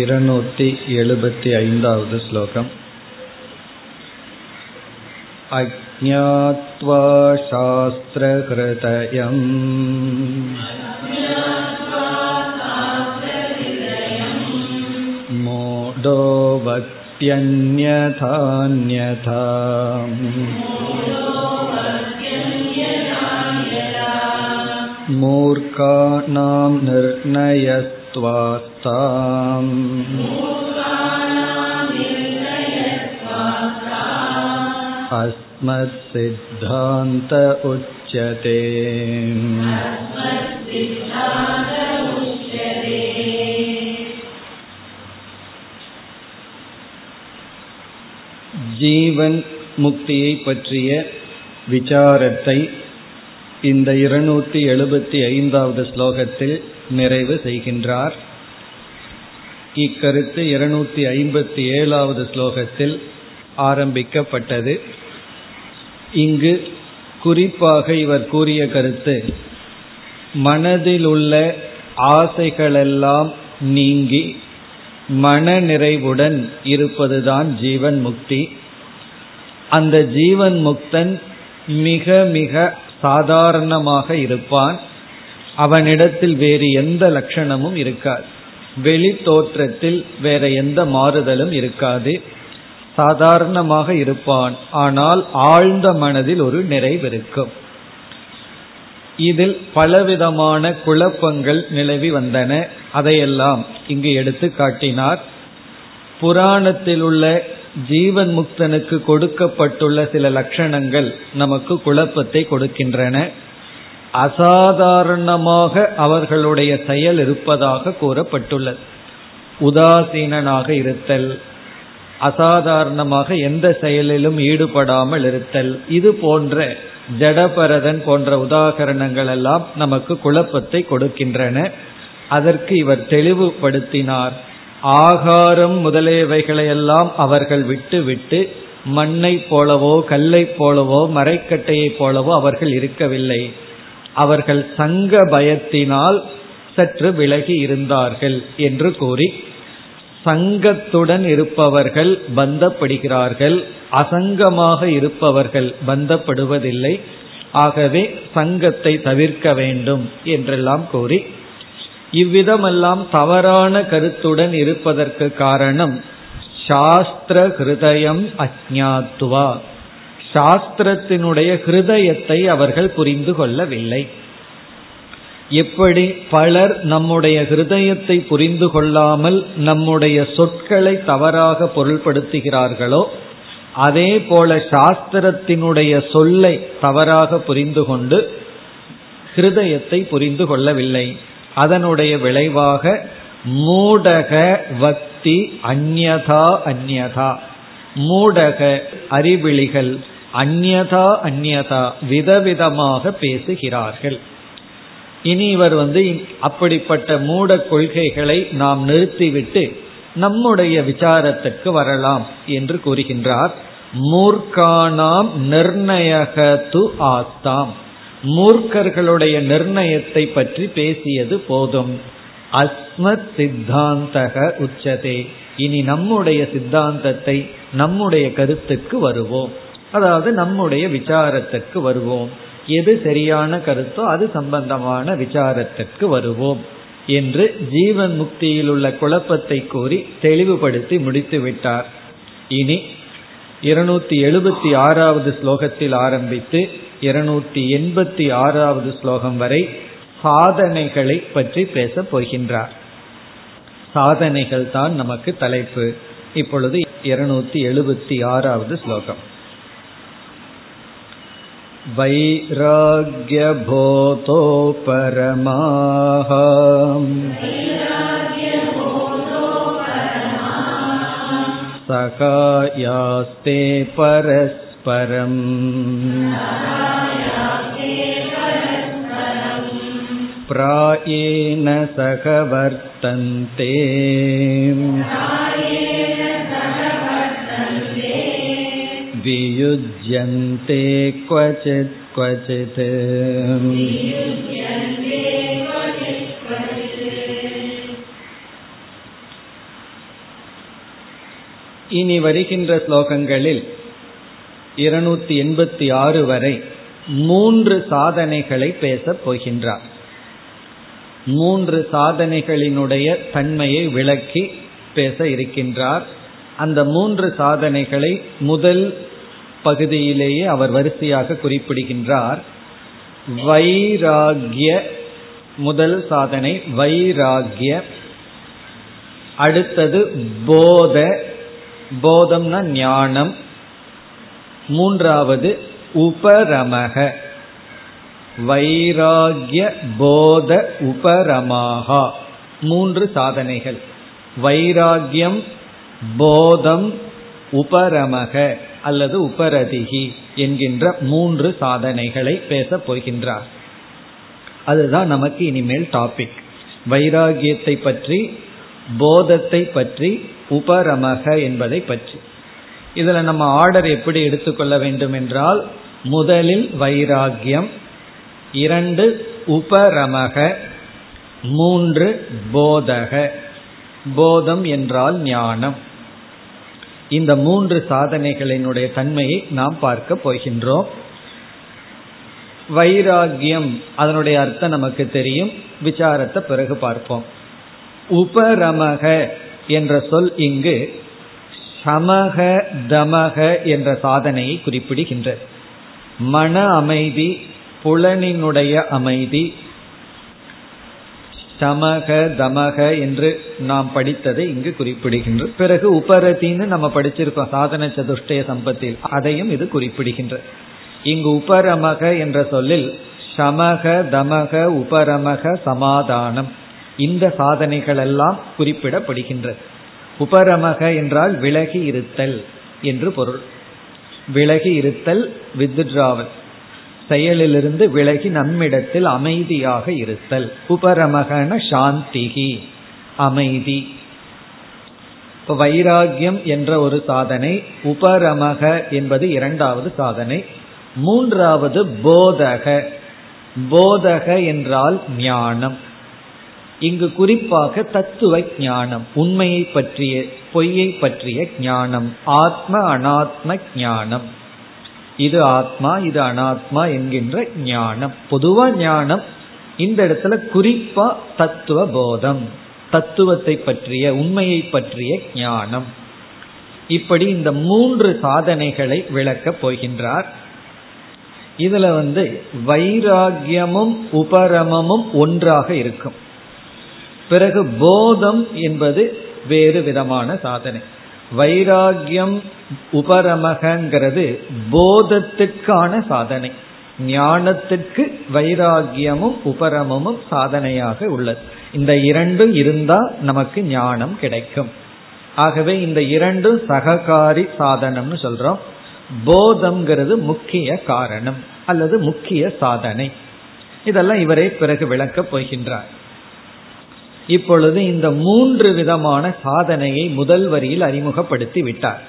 இருநூத்தி எழுபத்தி ஐந்தாவது श्लोकम् अज्ञात्वा शास्त्रकृतयम् मोढोवत्यन्यथान्यथा मूर्खाणां निर्णयस् निर्णयस्त्वास्ताम् अस्मत्सिद्धान्त उच्यते ஜீவன் முக்தியை பற்றிய விசாரத்தை இந்த இருநூத்தி எழுபத்தி ஐந்தாவது ஸ்லோகத்தில் நிறைவு செய்கின்றார். இக்கருத்து இருநூத்தி ஐம்பத்தி ஏழாவது ஸ்லோகத்தில் ஆரம்பிக்கப்பட்டது. இங்கு குறிப்பாக இவர் கூறிய கருத்து மனதிலுள்ள ஆசைகளெல்லாம் நீங்கி மன நிறைவுடன் இருப்பதுதான் ஜீவன் முக்தி. அந்த ஜீவன் முக்தன் மிக மிக சாதாரணமாக இருப்பான். அவனிடத்தில் வேறு எந்த லட்சணமும் இருக்காது. வெளி தோற்றத்தில் வேற எந்த மாறுதலும் இருக்காது. சாதாரணமாக இருப்பான். ஆனால் ஆழ்ந்த மனதில் ஒரு நிறைவிருக்கும் இதில் பலவிதமான குழப்பங்கள் நிலவி வந்தன. அதையெல்லாம் இங்கு எடுத்து காட்டினார். புராணத்தில் உள்ள ஜீவன் முக்தனுக்கு கொடுக்கப்பட்டுள்ள சில லட்சணங்கள் நமக்கு குழப்பத்தை கொடுக்கின்றன. அசாதாரணமாக அவர்களுடைய செயல் இருப்பதாக கூறப்பட்டுள்ளது. உதாசீனனாக இருத்தல் அசாதாரணமாக எந்த செயலிலும் ஈடுபடாமல் இருத்தல் இது போன்ற ஜடபரதன் போன்ற உதாகரணங்கள் எல்லாம் நமக்கு குழப்பத்தை கொடுக்கின்றன. அதற்கு இவர் தெளிவுபடுத்தினார். ஆகாரம் முதலியவைகளையெல்லாம் அவர்கள் விட்டு விட்டு மண்ணை போலவோ கல்லை போலவோ மரைக்கட்டையை போலவோ அவர்கள் இருக்கவில்லை. அவர்கள் சங்க பயத்தினால் சற்று விலகி இருந்தார்கள் என்று கூறி சங்கத்துடன் இருப்பவர்கள் பந்தப்படுகிறார்கள் அசங்கமாக இருப்பவர்கள் பந்தப்படுவதில்லை ஆகவே சங்கத்தை தவிர்க்க வேண்டும் என்றெல்லாம் கூறி இவ்விதமெல்லாம் தவறான கருத்துடன் இருப்பதற்கு காரணம் சாஸ்திர ஹிருதயம் அஜாத்துவா சாஸ்திரத்தினுடைய ஹிருதயத்தை அவர்கள் புரிந்து கொள்ளவில்லை. எப்படி பலர் நம்முடைய ஹிருதயத்தை புரிந்து கொள்ளாமல் நம்முடைய சொற்களை தவறாக பொருள்படுத்துகிறார்களோ அதே போல சாஸ்திரத்தினுடைய சொல்லை தவறாக புரிந்து கொண்டு ஹிருதயத்தை புரிந்து கொள்ளவில்லை. அதனுடைய விளைவாக மூடக வக்தி அந்யதா அந்யதா மூடக அறிவிழிகள் அந்நதா அந்நதா விதவிதமாக பேசுகிறார்கள். இனி இவர் வந்து அப்படிப்பட்ட மூட கொள்கைகளை நாம் நிறுத்திவிட்டு நம்முடைய விசாரத்திற்கு வரலாம் என்று கூறுகின்றார். மூர்க்கானாம் நிர்ணயக து ஆஸ்தாம் மூர்க்கர்களுடைய நிர்ணயத்தை பற்றி பேசியது போதும். அஸ்மத் சித்தாந்தக உச்சதே. இனி நம்முடைய சித்தாந்தத்தை நம்முடைய கருத்துக்கு வருவோம். அதாவது நம்முடைய விசாரத்திற்கு வருவோம். எது சரியான கருத்தோ அது சம்பந்தமான விசாரத்திற்கு வருவோம் என்று ஜீவன் முக்தியில் உள்ள குழப்பத்தை கூறி தெளிவுபடுத்தி முடித்து விட்டார். இனி இருநூத்தி எழுபத்தி ஆறாவது ஸ்லோகத்தில் ஆரம்பித்து இருநூத்தி எண்பத்தி ஆறாவது ஸ்லோகம் வரை சாதனைகளை பற்றி பேசப் போகின்றார். சாதனைகள் தான் நமக்கு தலைப்பு. இப்பொழுது இருநூத்தி எழுபத்தி ஆறாவது ஸ்லோகம். वैराग्यभूतो परमाः सखायास्ते परस्परम् प्रायेण सह वर्तन्ते वियुज्यन्ते क्वचित् क्वचित् இனி வருகின்ற ஸ்லோகங்களில் இருநூத்தி எண்பத்தி ஆறு வரை மூன்று சாதனைகளை பேசப் போகின்றார் மூன்று சாதனைகளினுடைய தன்மையை விளக்கி பேச இருக்கின்றார் அந்த மூன்று சாதனைகளை முதல் பகுதியிலேயே அவர் வரிசையாக குறிப்பிடுகின்றார். வைராகிய முதல் சாதனை வைராகிய. அடுத்தது போத. போதம்னா ஞானம். மூன்றாவது உபரமக. வைராகிய போத உபரமாகா. மூன்று சாதனைகள். வைராகியம் போதம் உபரமக. அல்லது உபரதிகி என்கின்ற மூன்று சாதனைகளை பேசப் போகின்றார். அதுதான் நமக்கு இனிமேல் டாபிக் வைராகியத்தை பற்றி போதத்தை பற்றி உபரமக என்பதை பற்றி. இதில் நம்ம ஆர்டர் எப்படி எடுத்துக்கொள்ள வேண்டும் என்றால் முதலில் வைராகியம் இரண்டு உபரமக மூன்று போதக. போதம் என்றால் ஞானம். இந்த மூன்று சாதனைகளினுடைய தன்மையை நாம் பார்க்க போகின்றோம். வைராகியம் அதனுடைய அர்த்தம் நமக்கு தெரியும். விசாரத்தை பிறகு பார்ப்போம். உபரமக என்ற சொல் இங்கு சமக தமக என்ற சாதனையை குறிப்பிடுகின்றது. மன அமைதி புலனினுடைய அமைதி சமக தமக என்று நாம் படித்ததை இங்கு குறிப்பிடுகின்ற பிறகு உபரத்தின்னு நம்ம படிச்சிருக்கோம் சாதன சதுஷ்டய சம்பத்தில். அதையும் இது குறிப்பிடுகின்ற. இங்கு உபரமக என்ற சொல்லில் சமக தமக உபரமக சமாதானம் இந்த சாதனைகள் எல்லாம் குறிப்பிடப்படுகின்றது உபரமக என்றால் விலகி இருத்தல் என்று பொருள். விலகி இருத்தல் வித்ராவல் செயலிலிருந்து விலகி நம்மிடத்தில் அமைதியாக இருத்தல். உபரமகன சாந்திகி. அமைதி. இப்போ வைராகியம் என்ற ஒரு சாதனை உபரமக என்பது இரண்டாவது சாதனை. மூன்றாவது போதக. போதக என்றால் ஞானம். இங்கு குறிப்பாக தத்துவ ஞானம் உண்மையை பற்றிய பொய்யை பற்றிய ஞானம் ஆத்ம அனாத்ம ஞானம். இது ஆத்மா இது அனாத்மா என்கின்ற ஞானம். பொதுவா ஞானம் இந்த இடத்துல குறிப்பா தத்துவ போதம் தத்துவத்தை பற்றிய உண்மையை பற்றிய ஞானம். இப்படி இந்த மூன்று சாதனைகளை விளக்கப் போகின்றார். இதுல வந்து வைராகியமும் உபரமமும் ஒன்றாக இருக்கும். பிறகு போதம் என்பது வேறு விதமான சாதனை. வைராகியம் உபரமகங்கிறது போதத்துக்கான சாதனை. ஞானத்துக்கு வைராகியமும் உபரமமும் சாதனையாக உள்ளது. இந்த இரண்டும் இருந்தா நமக்கு ஞானம் கிடைக்கும். ஆகவே இந்த இரண்டும் சககாரி சாதனம்னு சொல்றோம். போதம்ங்கிறது முக்கிய காரணம் அல்லது முக்கிய சாதனை. இதெல்லாம் இவரே பிறகு விளக்கப் போகின்றார். இப்பொழுது இந்த மூன்று விதமான சாதனையை முதல் வரியில் அறிமுகப்படுத்தி விட்டார்.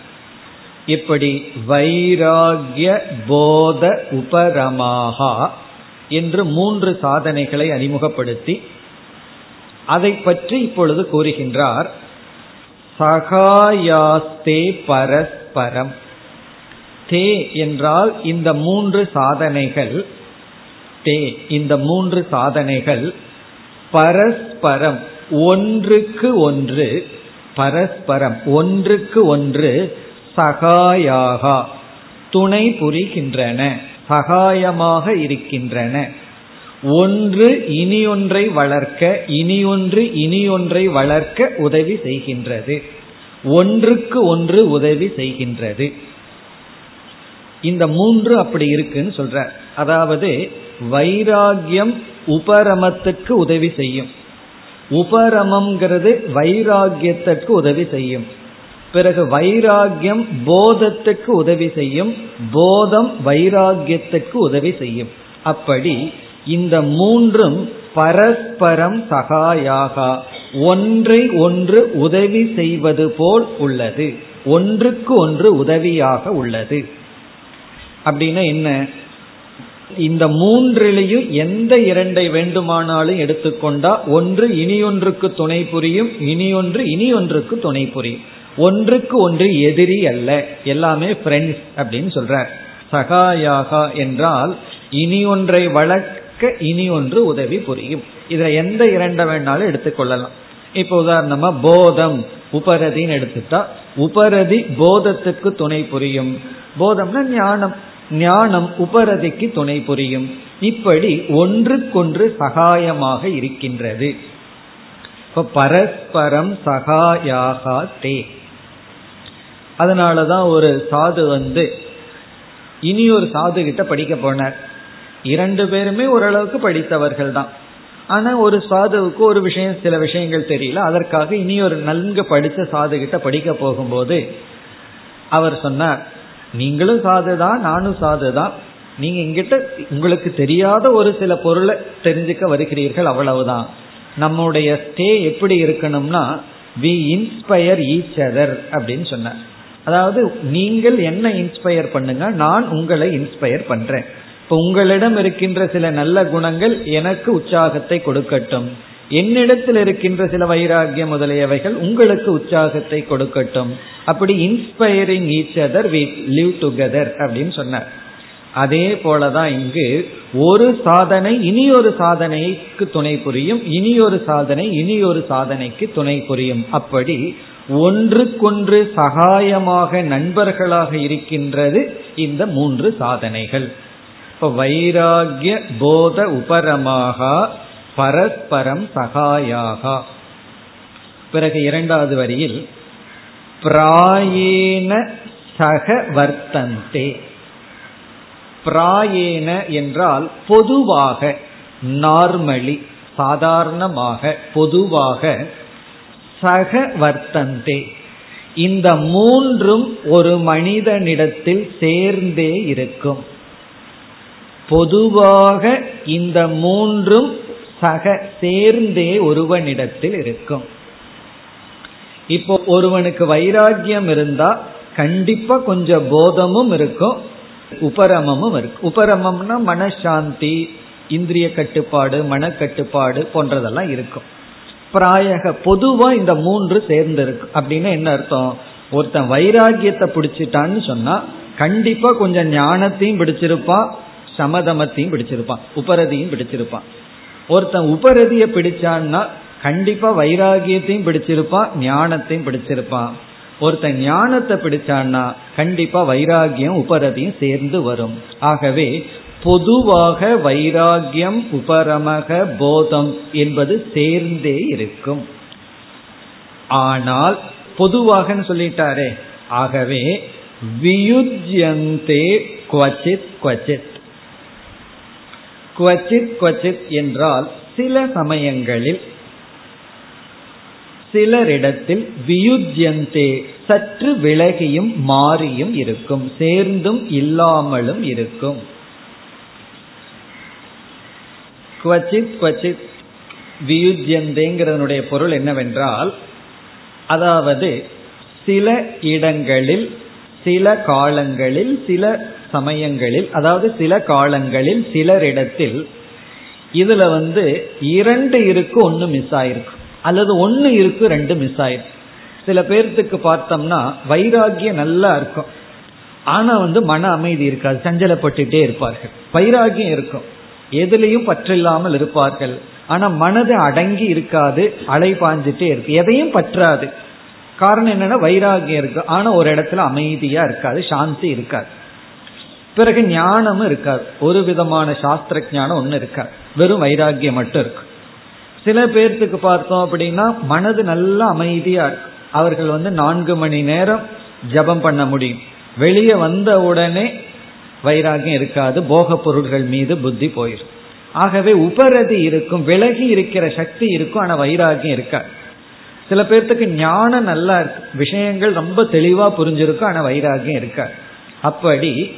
இப்படி வைராகிய போத உபரமாகா என்று மூன்று சாதனைகளை அறிமுகப்படுத்தி அதை பற்றி இப்பொழுது கூறுகின்றார். சகாயாஸ்தே பரஸ்பரம். தே என்றால் இந்த மூன்று சாதனைகள் தே இந்த மூன்று சாதனைகள் பரஸ்பரம். ஒன்றுக்கு ஒன்று பரஸ்பரம். ஒன்றுக்கு ஒன்று சகாயாகா துணை புரிகின்றன சகாயமாக இருக்கின்றன. ஒன்று இனி ஒன்றை வளர்க்க இனி ஒன்று இனி ஒன்றை வளர்க்க உதவி செய்கின்றது. ஒன்றுக்கு ஒன்று உதவி செய்கின்றது. இந்த மூன்று அப்படி இருக்குன்னு சொல்ற அதாவது வைராகியம் உபரமத்துக்கு உதவி செய்யும். உபரமம்ங்கிறது வைராகியத்திற்கு உதவி செய்யும். பிறகு வைராகியம் போதத்துக்கு உதவி செய்யும். போதம் வைராகியத்துக்கு உதவி செய்யும். அப்படி இந்த மூன்றும் பரஸ்பரம் சகாயாகா. ஒன்றை ஒன்று உதவி செய்வது போல் உள்ளது. ஒன்றுக்கு ஒன்று உதவியாக உள்ளது. அப்படின்னா என்ன? இந்த மூன்றிலையும் எந்த இரண்டை வேண்டுமானாலும் எடுத்துக்கொண்டா ஒன்று இனி ஒன்றுக்கு துணை புரியும் இனி ஒன்று இனி ஒன்றுக்கு துணை புரியும். ஒன்றுக்கு ஒன்று எதிரி அல்ல எல்லாமே ஃப்ரெண்ட்ஸ் அப்படின்னு சொல்றார். சகாயாகா என்றால் இனி ஒன்றை வளர்க்க இனி ஒன்று உதவி புரியும். இதுல எந்த இரண்ட வேணாலும் எடுத்துக்கொள்ளலாம். இப்ப உதாரணமா போதம் உபரதின்னு எடுத்துட்டா உபரதி போதத்துக்கு துணை புரியும். போதம்னா ஞானம். ஞானம் உபரதிக்கு துணை புரியும். இப்படி ஒன்றுக்கொன்று சகாயமாக இருக்கின்றது. இப்ப பரஸ்பரம் சகாயாகா தே. அதனாலதான் ஒரு சாது வந்து இனி ஒரு சாது கிட்ட படிக்க போனார். இரண்டு பேருமே ஓரளவுக்கு படித்தவர்கள் தான். ஆனா ஒரு சாதுவுக்கு ஒரு விஷயம் சில விஷயங்கள் தெரியல. அதற்காக இனி ஒரு நன்கு படித்த சாது கிட்ட படிக்க போகும்போது அவர் சொன்னார் நீங்களும் சாதுதான் நானும் சாதுதான் நீங்க எங்கிட்ட உங்களுக்கு தெரியாத ஒரு சில பொருளை தெரிஞ்சுக்க வருகிறீர்கள் அவ்வளவுதான். நம்முடைய ஸ்டே எப்படி இருக்கணும்னா வி இன்ஸ்பயர் ஈச் அதர் அப்படின்னு சொன்னார். அதாவது நீங்கள் என்ன இன்ஸ்பயர் பண்ணுங்க நான் உங்களை இன்ஸ்பயர் பண்றேன். இப்போ உங்களிடம் இருக்கின்ற சில நல்ல குணங்கள் எனக்கு உற்சாகத்தை கொடுக்கட்டும். என்னிடத்தில் இருக்கின்ற சில வைராகியம் முதலியவைகள் உங்களுக்கு உற்சாகத்தை கொடுக்கட்டும். அப்படி inspiring each other we live together அப்படின்னு சொன்னார். அதே போலதான் இங்கு ஒரு சாதனை இனி ஒரு சாதனைக்கு துணை புரியும் இனி ஒரு சாதனை இனி ஒரு சாதனைக்கு துணை புரியும். அப்படி ஒன்றுக்கொன்று சகாயமாக நண்பர்களாக இருக்கின்றது இந்த மூன்று சாதனைகள். இப்ப வைராகிய போத உபரமாக பரஸ்பரம் சகாயாக. பிறகு இரண்டாவது வரியில் பிராயேன சக வர்த்தந்தே. பிராயேன என்றால் பொதுவாக நார்மலி சாதாரணமாக பொதுவாக சக வர்த்தந்தே. இந்த மூன்றும் ஒரு மனிதனிடத்தில் சேர்ந்தே இருக்கும். பொதுவாக இந்த மூன்றும் சக சேர்ந்தே ஒருவனிடத்தில் இருக்கும். இப்போ ஒருவனுக்கு வைராக்கியம் இருந்தா கண்டிப்பா கொஞ்சம் போதமும் இருக்கும் உபரமமும் இருக்கும். உபரமம்னா மனசாந்தி இந்திரிய கட்டுப்பாடு மனக்கட்டுப்பாடு போன்றதெல்லாம் இருக்கும். பிராயக பொதுவா இந்த மூன்று சேர்ந்து இருக்கு அப்படின்னு என்ன அர்த்தம்? ஒருத்தன் வைராகியத்தை பிடிச்சிட்டான்னு சொன்னா கண்டிப்பா கொஞ்சம் ஞானத்தையும் பிடிச்சிருப்பான் சமதமத்தையும் பிடிச்சிருப்பான் உபரதியும் பிடிச்சிருப்பான். ஒருத்தன் உபரதியை பிடிச்சான்னா கண்டிப்பா வைராகியத்தையும் பிடிச்சிருப்பான் ஞானத்தையும் பிடிச்சிருப்பான் ஒருத்தன் ஞானத்தை பிடிச்சான்னா கண்டிப்பா வைராகியம் உபரதியும் சேர்ந்து வரும். ஆகவே பொதுவாக வைராகியம் உபரமக போதம் என்பது சேர்ந்தே இருக்கும். ஆனால் பொதுவாக சொல்லிட்டாரே. ஆகவே வியுஜ்யந்தே குவச்சித் குவச்சித். குவச்சித் குவச்சித் என்றால் சில சமயங்களில் சிலரிடத்தில் வியுஜ்யந்தே சற்று விலகியும் மாறியும் இருக்கும் சேர்ந்தும் இல்லாமலும் இருக்கும். குவச்சித் குவச்சித் வியுஜ்யந்தேங்கிறதனுடைய பொருள் என்னவென்றால் அதாவது சில இடங்களில் சில காலங்களில் சில சமயங்களில் அதாவது சில காலங்களில் சிலரிடத்தில் இதுல வந்து இரண்டு இருக்கு ஒன்னு மிஸ் ஆயிருக்கு. அல்லது ஒன்னு இருக்கு ரெண்டு மிஸ் ஆயிருக்கு. சில பேர்த்துக்கு பார்த்தோம்னா வைராகியம் நல்லா இருக்கும். ஆனா வந்து மன அமைதி இருக்காது சஞ்சலப்பட்டுட்டே இருப்பார்கள். வைராகியம் இருக்கும். எதுலையும் பற்றில்லாமல் இருப்பார்கள். ஆனா மனது அடங்கி இருக்காது அலை பாஞ்சிட்டே இருக்கு. எதையும் பற்றாது. காரணம் என்னன்னா வைராகியம் இருக்கு. ஆனா ஒரு இடத்துல அமைதியா இருக்காது சாந்தி இருக்காது. பிறகு ஞானமும் இருக்காது. ஒரு விதமான சாஸ்திர ஞானம் ஒன்று இருக்காது. வெறும் வைராகியம் மட்டும் இருக்கு. சில பேர்த்துக்கு பார்த்தோம் அப்படின்னா மனது நல்ல அமைதியா இருக்கு. அவர்கள் வந்து நான்கு மணி நேரம் ஜபம் பண்ண முடியும். வெளியே வந்த உடனே வைராகியம் இருக்காது. போக பொருள்கள் மீது புத்தி போயிடும் ஆகவே உபரதி இருக்கும் விலகி இருக்கிற சக்தி இருக்கும் ஆனா வைராகியம் இருக்காது. சில பேர்த்துக்கு ஞானம் நல்லா இருக்கு. விஷயங்கள் ரொம்ப தெளிவா புரிஞ்சிருக்கும் ஆனா வைராகியம் இருக்காது. அப்படி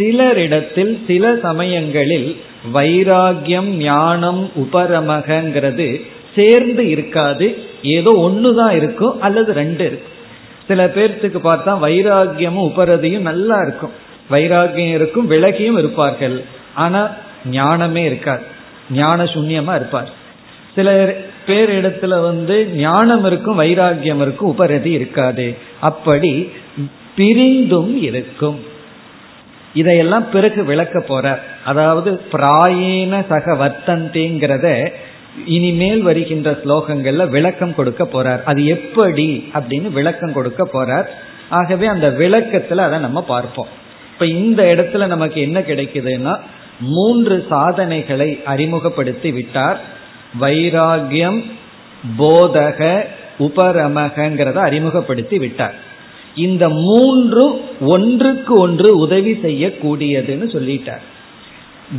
சிலரிடத்தில் சில சமயங்களில் வைராகியம் ஞானம் உபரமகங்கிறது சேர்ந்து இருக்காது. ஏதோ ஒன்று தான் இருக்கும் அல்லது ரெண்டு இருக்கும் சில பேர்த்துக்கு பார்த்தா வைராகியமும் உபரதியும் நல்லா இருக்கும். வைராகியம் இருக்கும் விலகியும் இருப்பார்கள். ஆனா ஞானமே இருக்காது. ஞான சூன்யமா இருப்பார். சில பேர் இடத்துல வந்து ஞானம் இருக்கும் வைராகியம் இருக்கும் உபரதி இருக்காது. அப்படி பிரிந்தும் இருக்கும். இதையெல்லாம் பிறகு விளக்க போற. அதாவது பிராயேன சக வர்த்தந்தேங்கிறத இனிமேல் வருகின்ற ஸ்லோகங்கள்ல விளக்கம் கொடுக்க போறார். அது எப்படி அப்படின்னு விளக்கம் கொடுக்க போறார். ஆகவே அந்த விளக்கத்துல அதை நம்ம பார்ப்போம். இப்ப இந்த இடத்துல நமக்கு என்ன கிடைக்குதுன்னா மூன்று சாதனைகளை அறிமுகப்படுத்தி விட்டார். வைராகியம் போதக உபரமகங்கிறத அறிமுகப்படுத்தி விட்டார். இந்த மூன்று ஒன்றுக்கு ஒன்று உதவி செய்யக்கூடியதுன்னு சொல்லிட்டார்.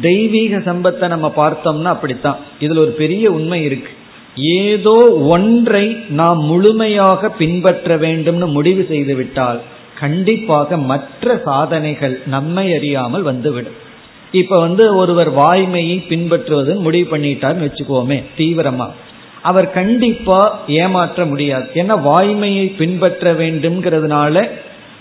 தெய்வீக சம்பத்தை நம்ம பார்த்தோம்னா அப்படித்தான். இதுல ஒரு பெரிய உண்மை இருக்கு. ஏதோ ஒன்றை நாம் முழுமையாக பின்பற்ற வேண்டும்னு முடிவு செய்து விட்டால் கண்டிப்பாக மற்ற சாதனைகள் நம்மை அறியாமல் வந்துவிடும். இப்ப வந்து ஒருவர் வாய்மையை பின்பற்றுவதுன்னு முடிவு பண்ணிட்டார்னு வச்சுக்கோமே தீவிரமா. அவர் கண்டிப்பா ஏமாற்ற முடியாது. ஏன்னா வாய்மையை பின்பற்ற வேண்டும்ங்கிறதுனால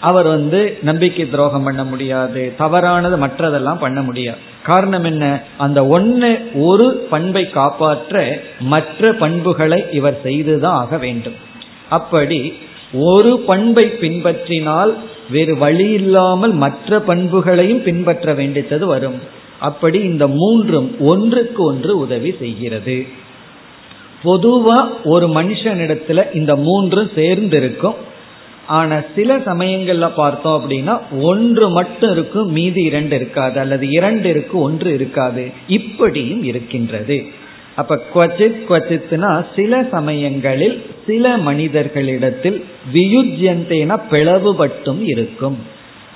அவர் வந்து நம்பிக்கை துரோகம் பண்ண முடியாது. தவறானது மற்றதெல்லாம் பண்ண முடியாது. காரணம் என்ன? அந்த ஒன்னு ஒரு பண்பை காப்பாற்ற மற்ற பண்புகளை இவர் செய்துதான் ஆக வேண்டும். அப்படி ஒரு பண்பை பின்பற்றினால் வேறு வழி இல்லாமல் மற்ற பண்புகளையும் பின்பற்ற வேண்டியது வரும். அப்படி இந்த மூன்றும் ஒன்றுக்கு ஒன்று உதவி செய்கிறது. பொதுவா ஒரு மனுஷனிடத்துல இந்த மூன்றும் சேர்ந்து இருக்கும் ஆனா சில சமயங்கள்ல பார்த்தோம் அப்படின்னா ஒன்று மட்டும் இருக்கும் மீதி இரண்டு இருக்காது அல்லது இரண்டு இருக்கு ஒன்று இருக்காது. இப்படியும் இருக்கின்றது. அப்ப குவச்சித் குவச்சித்னா சில சமயங்களில் சில மனிதர்களிடத்தில் வியுஜ்யந்தேன பிளவுபட்டும் இருக்கும்.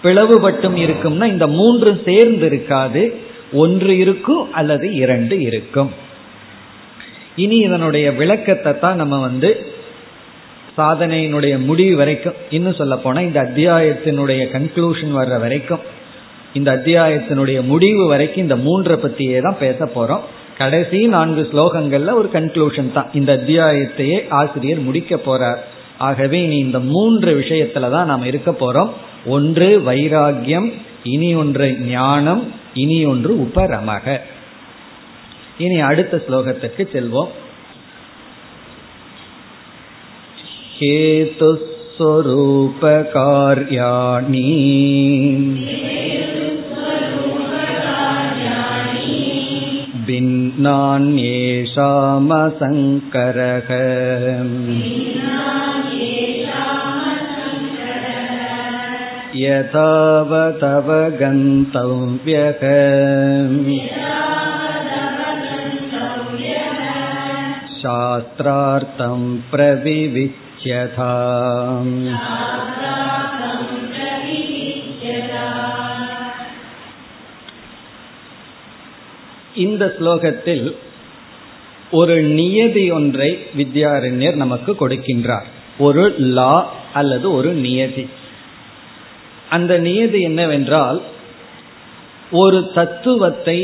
பிளவுபட்டும் இருக்கும்னா இந்த மூன்று சேர்ந்து இருக்காது ஒன்று இருக்கும் அல்லது இரண்டு இருக்கும். இனி இதனுடைய விளக்கத்தை தான் நம்ம வந்து சாதனையினுடைய முடிவு வரைக்கும் இன்னும் சொல்ல போனா இந்த அத்தியாயத்தினுடைய கன்க்ளூஷன் வர்ற வரைக்கும் இந்த அத்தியாயத்தினுடைய முடிவு வரைக்கும் இந்த மூன்றை பத்தியே தான் பேச போறோம். கடைசி நான்கு ஸ்லோகங்கள்ல ஒரு கன்க்ளூஷன் தான். இந்த அத்தியாயத்தையே ஆசிரியர் முடிக்க போறார். ஆகவே இனி இந்த மூன்று விஷயத்துல தான் நாம் இருக்க போறோம். ஒன்று வைராகியம் இனி ஒன்று ஞானம் இனி ஒன்று உபரமக. இனி அடுத்த ஸ்லோகத்துக்கு செல்வோம் हेतुस्वरूपकार्याणि भिन्नान्येषामसङ्करः यथावतवगन्तव्यः शास्त्रार्थं प्रविविच्यथा இந்த ஸ்லோகத்தில் ஒரு நியதி ஒன்றை வித்யாரண்யர் நமக்கு கொடுக்கின்றார் ஒரு லா அல்லது ஒரு நியதி அந்த நியதி என்னவென்றால் ஒரு தத்துவத்தை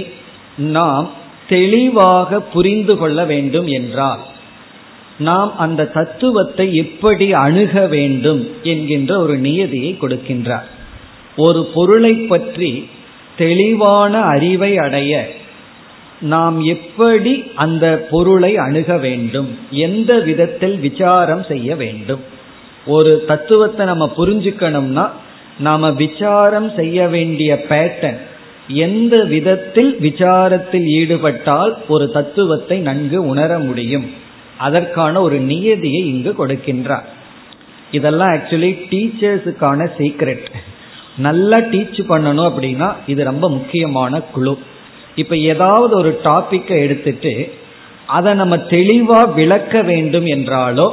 நாம் தெளிவாக புரிந்து கொள்ள வேண்டும் என்றால் நாம் அந்த தத்துவத்தை எப்படி அணுக வேண்டும் என்கின்ற ஒரு நியதியை கொடுக்கின்றார். ஒரு பொருளை பற்றி தெளிவான அறிவை அடைய நாம் எப்படி அந்த பொருளை அணுக வேண்டும் எந்த விதத்தில் விசாரம் செய்ய வேண்டும். ஒரு தத்துவத்தை நம்ம புரிஞ்சுக்கணும்னா நாம விசாரம் செய்ய வேண்டிய பேட்டர்ன் எந்த விதத்தில் விசாரத்தில் ஈடுபட்டால் ஒரு தத்துவத்தை நன்கு உணர முடியும். அதற்கான ஒரு நியதியை இங்கு கொடுக்கின்றார். இதெல்லாம் ஆக்சுவலி டீச்சர்ஸுக்கான சீக்ரெட் நல்லா டீச் பண்ணணும் அப்படின்னா இது ரொம்ப முக்கியமான குழு. இப்ப ஏதாவது ஒரு டாபிக்கை எடுத்துட்டு அதை நம்ம தெளிவா விளக்க வேண்டும் என்றாலோ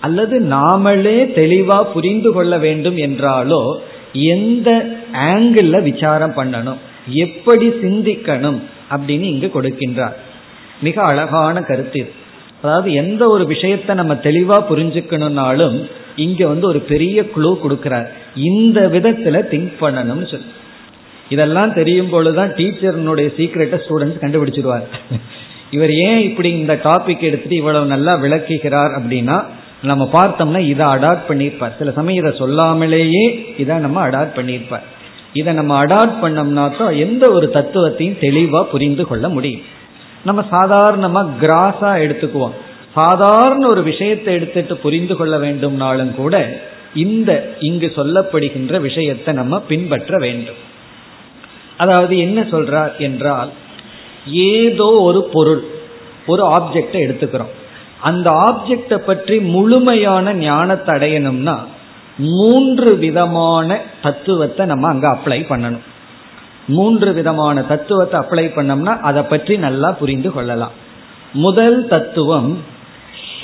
அல்லது நாமளே தெளிவா புரிந்து கொள்ள வேண்டும் என்றாலோ எந்த ஆங்கிள் விசாரம் பண்ணணும்? எப்படி சிந்திக்கணும் அப்படின்னு இங்கு கொடுக்கின்றார். மிக அழகான கருத்து இது. அதாவது எந்த ஒரு விஷயத்தை நம்ம தெளிவா புரிஞ்சுக்கணும்னாலும் இங்க வந்து ஒரு பெரிய குழு கொடுக்கிறார். இந்த விதத்துல திங்க் பண்ணணும்னு சொல்லி. இதெல்லாம் தெரியும் பொழுதுதான் டீச்சர்னுடைய சீக்ரெட்டை ஸ்டூடெண்ட்ஸ் கண்டுபிடிச்சிருவார். இவர் ஏன் இப்படி இந்த டாபிக் எடுத்துட்டு இவ்வளவு நல்லா விளக்குகிறார் அப்படின்னா நம்ம பார்த்தோம்னா இதை அடாப்ட் பண்ணியிருப்பார். சில சமயம் இதை சொல்லாமலேயே இதை நம்ம அடாப்ட் பண்ணியிருப்பார். இதை நம்ம அடாப்ட் பண்ணோம்னா தான் எந்த ஒரு தத்துவத்தையும் தெளிவாக புரிந்து கொள்ள முடியும். நம்ம சாதாரணமாக கிராஸாக எடுத்துக்குவோம். சாதாரண ஒரு விஷயத்தை எடுத்துட்டு புரிந்து கொள்ள வேண்டும்னாலும் கூட இந்த இங்கு சொல்லப்படுகின்ற விஷயத்தை நம்ம பின்பற்ற வேண்டும். அதாவது என்ன சொல்றார் என்றால் ஏதோ ஒரு பொருள் ஒரு ஆப்ஜெக்டை எடுத்துக்கிறோம். அந்த ஆப்ஜெக்டை பற்றி முழுமையான ஞானத்தை அடையணும்னா மூன்று விதமான தத்துவத்தை நம்ம அங்க அப்ளை பண்ணணும். மூன்று விதமான தத்துவத்தை அப்ளை பண்ணோம்னா அதை பற்றி நல்லா புரிந்து கொள்ளலாம். முதல் தத்துவம்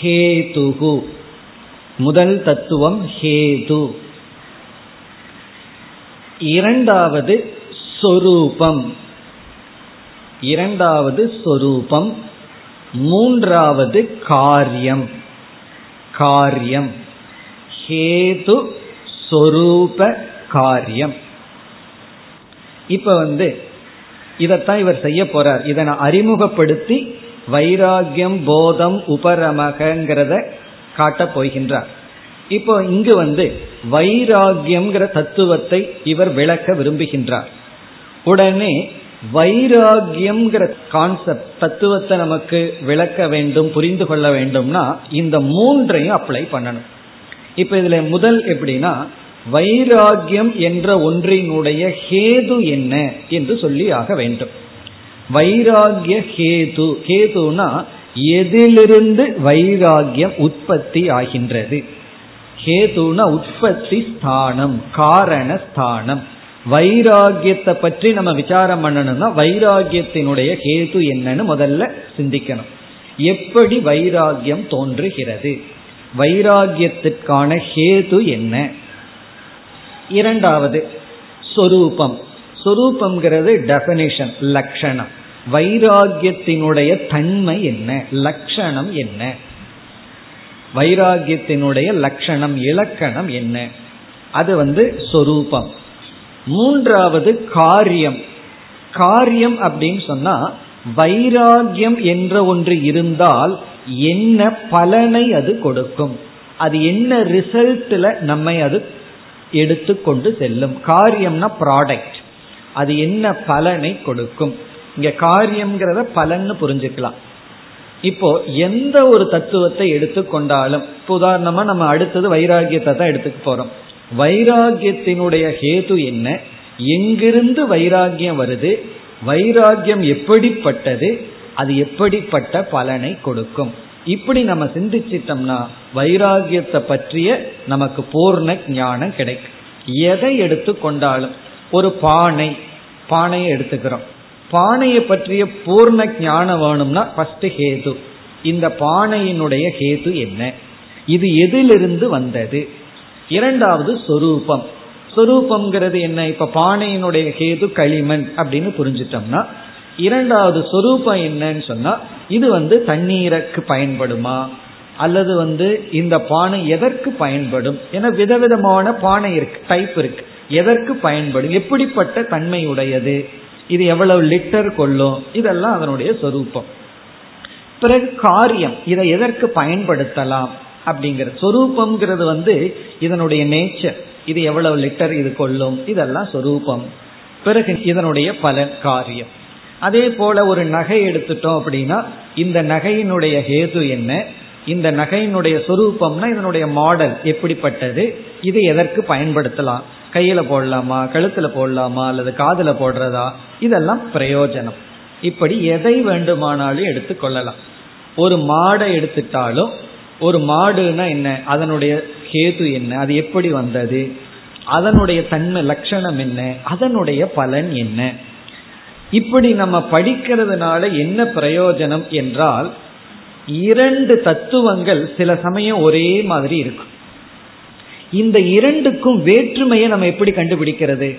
ஹேதுகு. முதல் தத்துவம் ஹேது. இரண்டாவது சொரூபம். இரண்டாவது சொரூபம். மூன்றாவது காரியம். காரியம். ஹேது சொரூப காரியம். இப்ப வந்து இதைத்தான் இவர் செய்ய போறார். இதை நான் அறிமுகப்படுத்தி வைராகியம் போதம் உபரமகங்கிறத காட்டப் போகின்றார். இப்போ இங்கு வந்து வைராகியம்ங்கிற தத்துவத்தை இவர் விளக்க விரும்புகின்றார். உடனே வைராகியம்ங்கிற கான்செப்ட் தத்துவத்தை நமக்கு விளக்க வேண்டும் புரிந்து கொள்ள வேண்டும்னா இந்த மூன்றையும் அப்ளை பண்ணணும். இப்ப இதுல முதல் எப்படின்னா வைராகியம் என்ற ஒன்றினுடைய ஹேது என்ன என்று சொல்லி ஆக வேண்டும். வைராகிய ஹேது ஹேதுனா எதிலிருந்து வைராகியம் உற்பத்தி ஆகின்றது. ஹேதுனா உற்பத்தி ஸ்தானம் காரண ஸ்தானம். வைராகியத்தை பற்றி நம்ம விசாரம் பண்ணணும்னா வைராகியத்தினுடைய ஹேது என்னன்னு முதல்ல சிந்திக்கணும். எப்படி வைராகியம் தோன்றுகிறது? வைராகியத்திற்கான ஹேது என்ன? இரண்டாவது சொரூபம். சொரூபம்ங்கிறது டெபனிஷன் லட்சணம் வைராகியத்தினுடைய தன்மை என்ன? லட்சணம் என்ன? வைராகியத்தினுடைய லட்சணம் இலக்கணம் என்ன? அது வந்து சொரூபம். மூன்றாவது காரியம். காரியம் அப்படின்னு சொன்னா வைராகியம் என்ற ஒன்று இருந்தால் என்ன பலனை அது கொடுக்கும்? அது என்ன ரிசல்ட்ல நம்மை அது எடுத்துக்கொண்டு செல்லும்? காரியம்னா ப்ராடக்ட் அது என்ன பலனை கொடுக்கும்? இங்க காரியம்ங்கிறத பலன்னு புரிஞ்சுக்கலாம். இப்போ எந்த ஒரு தத்துவத்தை எடுத்துக்கொண்டாலும் இப்போ உதாரணமா நம்ம அடுத்தது வைராகியத்தை தான் எடுத்துக்க போறோம். வைராகியத்தினுடைய ஹேது என்ன? எங்கிருந்து வைராகியம் வருது? வைராகியம் எப்படிப்பட்டது? அது எப்படிப்பட்ட பலனை கொடுக்கும்? இப்படி நம்ம சிந்திச்சிட்டோம்னா வைராகியத்தை பற்றிய நமக்கு பூர்ண ஞானம் கிடைக்கும். எதை எடுத்துக்கொண்டாலும் ஒரு பானை பானையை எடுத்துக்கிறோம். பானையை பற்றிய பூர்ண ஞானம் வேணும்னா ஃபர்ஸ்ட் ஹேது. இந்த பானையினுடைய ஹேது என்ன? இது எதிலிருந்து வந்தது? இரண்டாவது சொரூபம். சொரூபம்ங்கிறது என்ன? இப்ப பானையினுடைய ஹேது களிமண் அப்படின்னு புரிஞ்சிட்டோம்னா இரண்டாவது சொரூபம் என்னன்னு சொன்னா இது வந்து தண்ணீருக்கு பயன்படுமா? அல்லது வந்து இந்த பானை எதற்கு பயன்படும்? என விதவிதமான பானை இருக்கு டைப் இருக்கு. எதற்கு பயன்படும்? எப்படிப்பட்ட தன்மை உடையது? இது எவ்வளவு லிட்டர் கொள்ளும்? இதெல்லாம் அதனுடைய சொரூபம். பிறகு காரியம் இதை எதற்கு பயன்படுத்தலாம்? அப்படிங்கிற சொரூபம்ங்கிறது வந்து இதனுடைய நேச்சர் இது எவ்வளவு லிட்டர் இது கொள்ளும்? இதெல்லாம் சொரூபம். பிறகு இதனுடைய பல காரியம். அதே போல ஒரு நகை எடுத்துட்டோம் அப்படின்னா இந்த நகையினுடைய ஹேது என்ன? இந்த நகையினுடைய சொரூபம்னா இதனுடைய மாடல் எப்படிப்பட்டது? இது எதற்கு பயன்படுத்தலாம்? கையில போடலாமா? கழுத்துல போடலாமா? அல்லது காதுல போடுறதா? இதெல்லாம் பிரயோஜனம். இப்படி எதை வேண்டுமானாலும் எடுத்துக்கொள்ளலாம் ஒரு மாடை எடுத்துட்டாலும் ஒரு மாடுனா என்ன? அதனுடைய கேது என்ன? அது எப்படி வந்தது? அதனுடைய தன்மை லட்சணம் என்ன? அதனுடைய பலன் என்ன? இப்படி நம்ம படிக்கிறதுனால என்ன பிரயோஜனம் என்றால் இரண்டு தத்துவங்கள் சில சமயம் ஒரே மாதிரி இருக்கும். இந்த இரண்டுக்கும் வேற்றுமையை நம்ம எப்படி கண்டுபிடிக்கிறது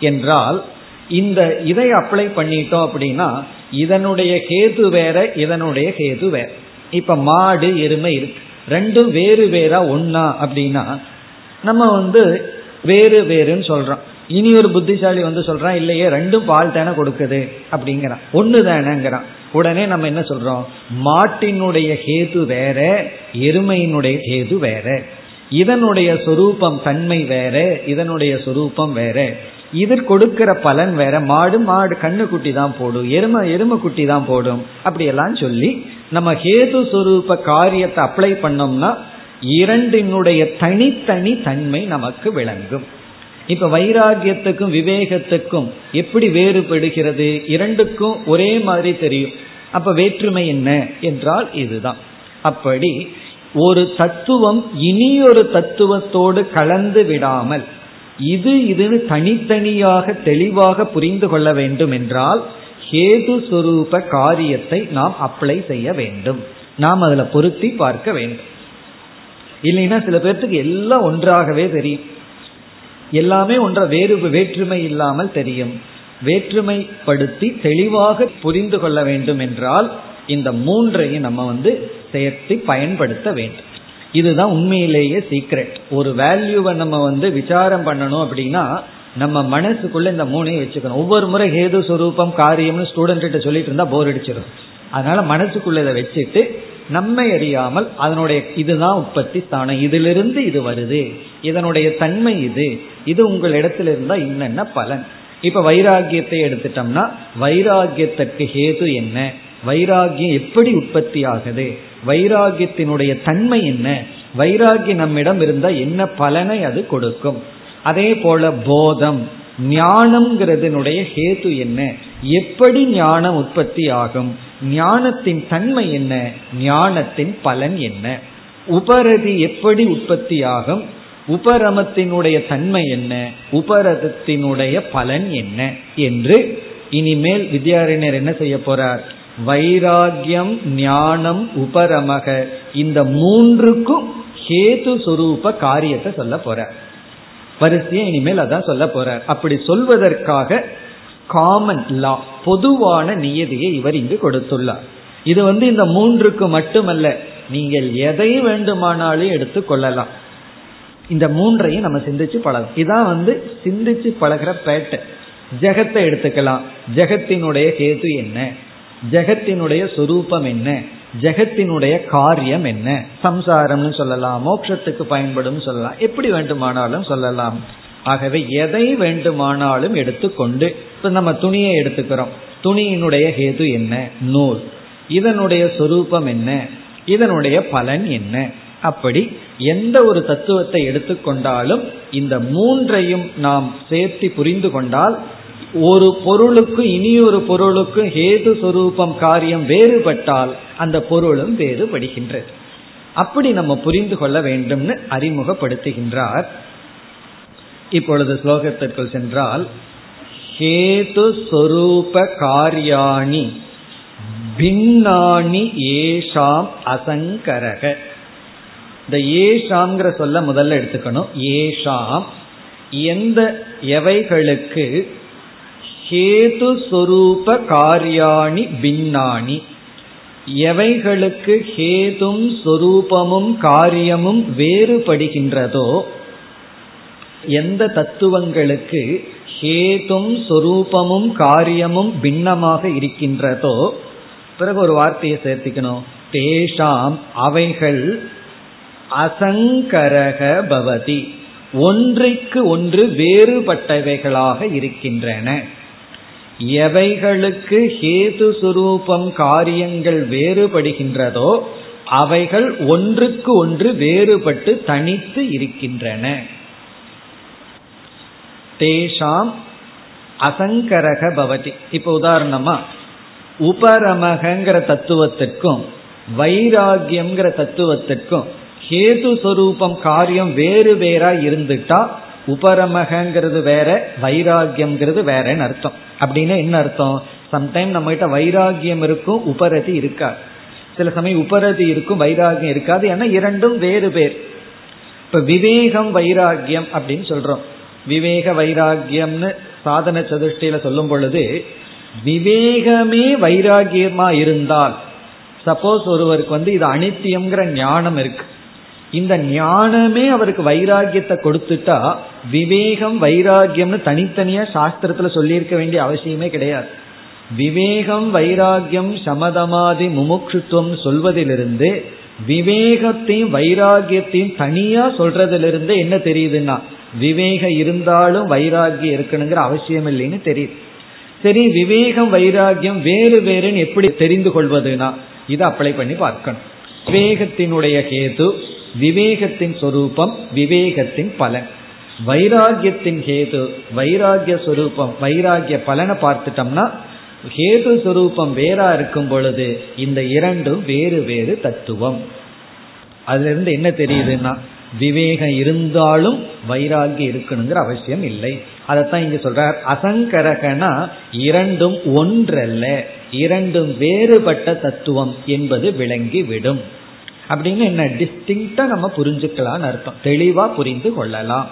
என்றால் இந்த இதை அப்ளை பண்ணிட்டோம் அப்படின்னா இதனுடைய கேது வேற இதனுடைய கேது வேற. இப்ப மாடு எருமை இருக்கு. ரெண்டும் வேறு வேறா ஒன்னா அப்படின்னா நம்ம வந்து வேறு வேறுன்னு சொல்றோம். இனி ஒரு புத்திசாலி வந்து சொல்றான் இல்லையே ரெண்டும் பால் தானே கொடுக்குது அப்படிங்கிறான். ஒன்னு தானேங்கிறான். உடனே நம்ம என்ன சொல்றோம்? மாட்டினுடைய ஹேது வேற எருமையினுடைய ஹேது வேற இதனுடைய சொரூபம் தன்மை வேற இதனுடைய சொரூபம் வேற இது கொடுக்கிற பலன் வேற மாடு மாடு கண்ணு குட்டி தான் போடும் எருமை எருமை குட்டி தான் போடும் அப்படியெல்லாம் சொல்லி நம்ம ஹேது சொரூப காரியத்தை அப்ளை பண்ணோம்னா இரண்டினுடைய தனித்தனி தன்மை நமக்கு விளங்கும். இப்ப வைராகியத்துக்கும் விவேகத்துக்கும் எப்படி வேறுபடுகிறது? இரண்டுக்கும் ஒரே மாதிரி தெரியும். அப்ப வேற்றுமை என்ன என்றால் இதுதான். அப்படி ஒரு தத்துவம் இனியொரு தத்துவத்தோடு கலந்து விடாமல் இது இதுன்னு தனித்தனியாக தெளிவாக புரிந்து கொள்ள வேண்டும் என்றால் ஹேது சுரூப காரியத்தை நாம் அப்ளை செய்ய வேண்டும். நாம் அதில் பொருத்தி பார்க்க வேண்டும். இல்லைன்னா சில பேர்த்துக்கு எல்லாம் ஒன்றாகவே தெரியும். எல்லாமே ஒன்ற வேறு வேற்றுமை இல்லாமல் தெரியும். வேற்றுமைப்படுத்தி தெளிவாக புரிந்து கொள்ள வேண்டும் என்றால் இந்த மூன்றையும் நம்ம வந்து சேர்த்து பயன்படுத்த வேண்டும். இதுதான் உண்மையிலேயே சீக்ரெட் ஒரு வேல்யூவை நம்ம வந்து விசாரம் பண்ணணும் அப்படின்னா நம்ம மனசுக்குள்ள இந்த மூணையும் வச்சுக்கணும். ஒவ்வொரு முறை ஹேது சுரூபம் காரியம்னு ஸ்டூடெண்ட் சொல்லிட்டு இருந்தா போர் அடிச்சிடும் அதனால மனசுக்குள்ள இதை வச்சுட்டு நம்மை அறியாமல் அதனுடைய இதுதான் உற்பத்தி ஸ்தானம். இதிலிருந்து இது வருது. இதனுடைய தன்மை இது. இது உங்கள் இடத்துல இருந்தால் என்னென்ன பலன்? இப்ப வைராகியத்தை எடுத்துட்டோம்னா வைராகியத்திற்கு ஹேது என்ன? வைராகியம் எப்படி உற்பத்தி ஆகுது? வைராகியத்தினுடைய தன்மை என்ன? வைராகியம் நம்மிடம் இருந்தால் என்ன பலனை அது கொடுக்கும்? அதே போல போதம் ஞானம்ங்கிறதுனுடைய ஹேது என்ன? எப்படி ஞானம் உற்பத்தி ஆகும்? ஞானத்தின் தன்மை என்ன? ஞானத்தின் பலன் என்ன? உபரதி எப்படி உற்பத்தி ஆகும் உபரமத்தினுடைய தன்மை என்ன? உபரதத்தினுடைய பலன் என்ன? என்று இனிமேல் வித்யாரண்யர் என்ன செய்ய போறார்? வைராகியம் ஞானம் உபரமக இந்த மூன்றுக்கும் ஹேது சுரூப காரியத்தை சொல்ல போறார். வரிசையை இனிமேல் அதான் சொல்ல போறார். அப்படி சொல்வதற்காக காமன் லா பொதுவான நியதியை இவர் இங்கு கொடுத்துள்ளார். இது வந்து இந்த மூன்றுக்கு மட்டுமல்ல நீங்கள் எதை வேண்டுமானாலும் எடுத்து கொள்ளலாம். இந்த மூன்றையும் நம்ம சிந்திச்சு பழகும் இதான் வந்து சிந்திச்சு பழகிற பேட்டை. ஜெகத்தை எடுத்துக்கலாம். ஜெகத்தினுடைய கேது என்ன? ஜெகத்தினுடைய சொரூபம் என்ன? ஜெகத்தினுடைய காரியம் என்ன? சம்சாரம்னு சொல்லலாம் மோட்சத்துக்கு பயன்படும் சொல்லலாம் எப்படி வேண்டுமானாலும் சொல்லலாம். ஆகவே எதை வேண்டுமானாலும் எடுத்துக்கொண்டு இப்போ நம்ம துணியை எடுத்துக்கிறோம். துணியினுடைய ஹேது என்ன? நூல். இதனுடைய சொரூபம் என்ன? இதனுடைய பலன் என்ன? அப்படி எந்த ஒரு தத்துவத்தை எடுத்துக்கொண்டாலும் இந்த மூன்றையும் நாம் சேர்த்து புரிந்து கொண்டால் ஒரு பொருளுக்கு இனியொரு பொருளுக்கு ஹேது சொரூபம் காரியம் வேறுபட்டால் அந்த பொருளும் வேறுபடுகின்றது. அப்படி நம்ம புரிந்து கொள்ள வேண்டும்னு அறிமுகப்படுத்துகின்றார். இப்பொழுது ஸ்லோகத்திற்குள் சென்றால் ஹேது சொரூப காரியாணி பின்னாணி ஏஷாம் அசங்கரக. இந்த ஏஷாம்ங்கிற சொல்ல முதல்ல எடுத்துக்கணும். ஏஷாம் எந்த எவைகளுக்கு? ஹேது சொரூப காரியாணி பின்னாணி. எவைகளுக்கு ஹேதும் சொரூபமும் காரியமும் வேறுபடுகின்றதோ எந்த தத்துவங்களுக்கு ஹேதும் சொரூபமும் காரியமும் பின்னமாக இருக்கின்றதோ பிறகு ஒரு வார்த்தையை சேர்த்துக்கணும். தேஷாம் அவைகள் அசங்கரக பவதி. ஒன்றைக்கு ஒன்று வேறுபட்டவைகளாக இருக்கின்றன. எவைகளுக்கு ஹேது சுரூபம் காரியங்கள் வேறுபடுகின்றதோ அவைகள் ஒன்றுக்கு ஒன்று வேறுபட்டு தனித்து இருக்கின்றன. தேஷாம் அசங்கரக பவதி. இப்ப உதாரணமா உபரமகங்கிற தத்துவத்திற்கும் வைராகியம்ங்கிற தத்துவத்திற்கும் ஹேது சொரூபம் காரியம் வேறு வேறா இருந்துட்டா உபரமகங்கிறது வேற வைராகியம்ங்கிறது வேறன்னு அர்த்தம். அப்படின்னா என்ன அர்த்தம்? சம்டைம் நம்ம கிட்ட வைராகியம் இருக்கும் உபரதி இருக்காது. சில சமயம் உபரதி இருக்கும் வைராகியம் இருக்காது. ஏன்னா இரண்டும் வேறு பேர். இப்ப விவேகம் வைராகியம் அப்படின்னு சொல்றோம். விவேக வைராகியம்னு சாதன சதுஷ்டியில சொல்லும் பொழுது விவேகமே வைராகியமா இருந்தால் சப்போஸ் ஒருவருக்கு வந்து இது அனித்தியம்ங்கிற ஞானம் இருக்கு. இந்த ஞானமே அவருக்கு வைராகியத்தை கொடுத்துட்டா விவேகம் வைராகியம்னு தனித்தனியா சாஸ்திரத்துல சொல்லியிருக்க வேண்டிய அவசியமே கிடையாது. விவேகம் வைராகியம் சமதமாதி முமுட்சுத்துவம் சொல்வதிலிருந்து விவேகத்தையும் வைராகியத்தையும் தனியா சொல்றதிலிருந்து என்ன தெரியுதுன்னா விவேகம் இருந்தாலும் வைராகியம் இருக்கணுங்கிற அவசியம் இல்லைன்னு தெரியுது. சரி விவேகம் வைராகியம் வேறு வேறுன்னு எப்படி தெரிந்து கொள்வதுனா இதை அப்ளை பண்ணி பார்க்கணும். விவேகத்தினுடைய கேது விவேகத்தின் சொரூபம் விவேகத்தின் பலன். வைராகியத்தின் ஹேது வைராகிய சொரூபம் வைராகிய பலனை பார்த்துட்டோம்னா ஹேது சொரூபம் வேறா இருக்கும் பொழுது இந்த இரண்டும் வேறு வேறு தத்துவம். அதுல இருந்து என்ன தெரியுதுன்னா விவேகம் இருந்தாலும் வைராகியம் இருக்கணுங்கிற அவசியம் இல்லை. அதைத்தான் இங்க சொல்றார். அசங்கரகனா இரண்டும் ஒன்றல்ல இரண்டும் வேறுபட்ட தத்துவம் என்பது விளங்கி விடும் அப்படின்னு என்ன டிஸ்டிங்டா நம்ம புரிஞ்சுக்கலாம்னு அர்த்தம். தெளிவா புரிந்து கொள்ளலாம்.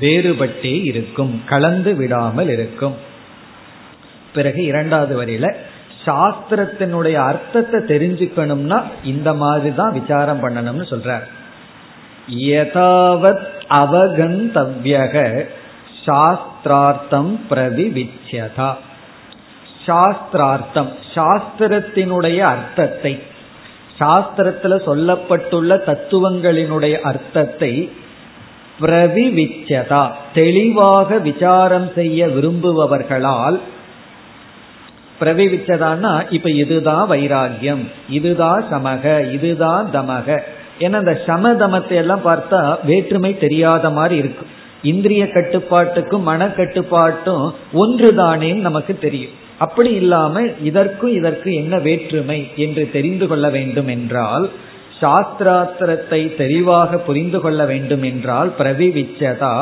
வேறுபட்டே இருக்கும் கலந்து விடாமல் இருக்கும். பிறகு இரண்டாவது வரியில சாஸ்திரத்தினுடைய அர்த்தத்தை தெரிஞ்சுக்கணும்னா இந்த மாதிரி தான் விசாரம் பண்ணணும்னு சொல்றார். யதாவத் அவகந்தவ்யக சாஸ்திரார்த்தம் பிரதிவிச்சதா சாஸ்திரார்த்தம் சாஸ்திரத்தினுடைய அர்த்தத்தை சாஸ்திரத்துல சொல்லப்பட்டுள்ள தத்துவங்களினுடைய அர்த்தத்தை பிரவிவிச்சதா தெளிவாக விசாரம் செய்ய விரும்புபவர்களால் பிரவிவிச்சதான்னா இப்ப இதுதான் வைராகியம் இதுதான் சமக இதுதான் தமக. ஏன்னா அந்த சமதமத்தை எல்லாம் பார்த்தா வேற்றுமை தெரியாத மாதிரி இருக்கும் இந்திரிய கட்டுப்பாட்டுக்கும் மன கட்டுப்பாட்டும் ஒன்றுதானேன்னு நமக்கு தெரியும். அப்படி இல்லாம இதற்கும் இதற்கு என்ன வேற்றுமை என்று தெரிந்து கொள்ள வேண்டும் என்றால் சாஸ்திராத்திரத்தை தெளிவாக புரிந்து கொள்ள வேண்டும் என்றால் பிரதிவிச்சதா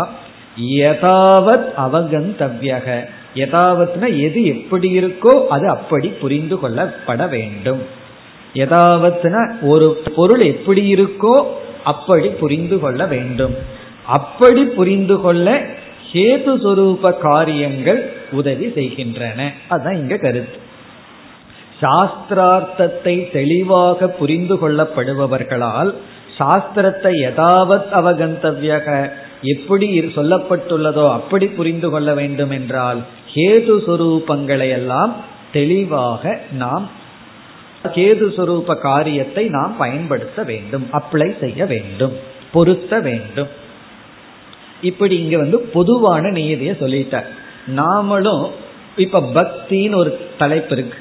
யதாவத் அவகந்தவ்யக. யதாவத்னா எது எப்படி இருக்கோ அது அப்படி புரிந்து கொள்ளப்பட வேண்டும். எதாவதுனா ஒரு பொருள் எப்படி இருக்கோ அப்படி புரிந்து கொள்ள வேண்டும். அப்படி புரிந்து கொள்ள ஹேது சொரூப காரியங்கள் உதவி செய்கின்றன. அதுதான் இங்க கருத்து. சாஸ்திரார்த்தத்தை தெளிவாக புரிந்து கொள்ளப்படுபவர்களால் சாஸ்திரத்தை எதாவத் அவகந்தவியக எப்படி சொல்லப்பட்டுள்ளதோ அப்படி புரிந்து கொள்ள வேண்டும் என்றால் கேது சொரூபங்களை எல்லாம் தெளிவாக நாம் கேது சுரூப காரியத்தை நாம் பயன்படுத்த வேண்டும் அப்ளை செய்ய வேண்டும் பொருத்த வேண்டும். இப்படி இங்க வந்து பொதுவான நியதியை சொல்லிட்டார். நாமளும் இப்ப பக்தின்னு ஒரு தலைப்பு இருக்கு.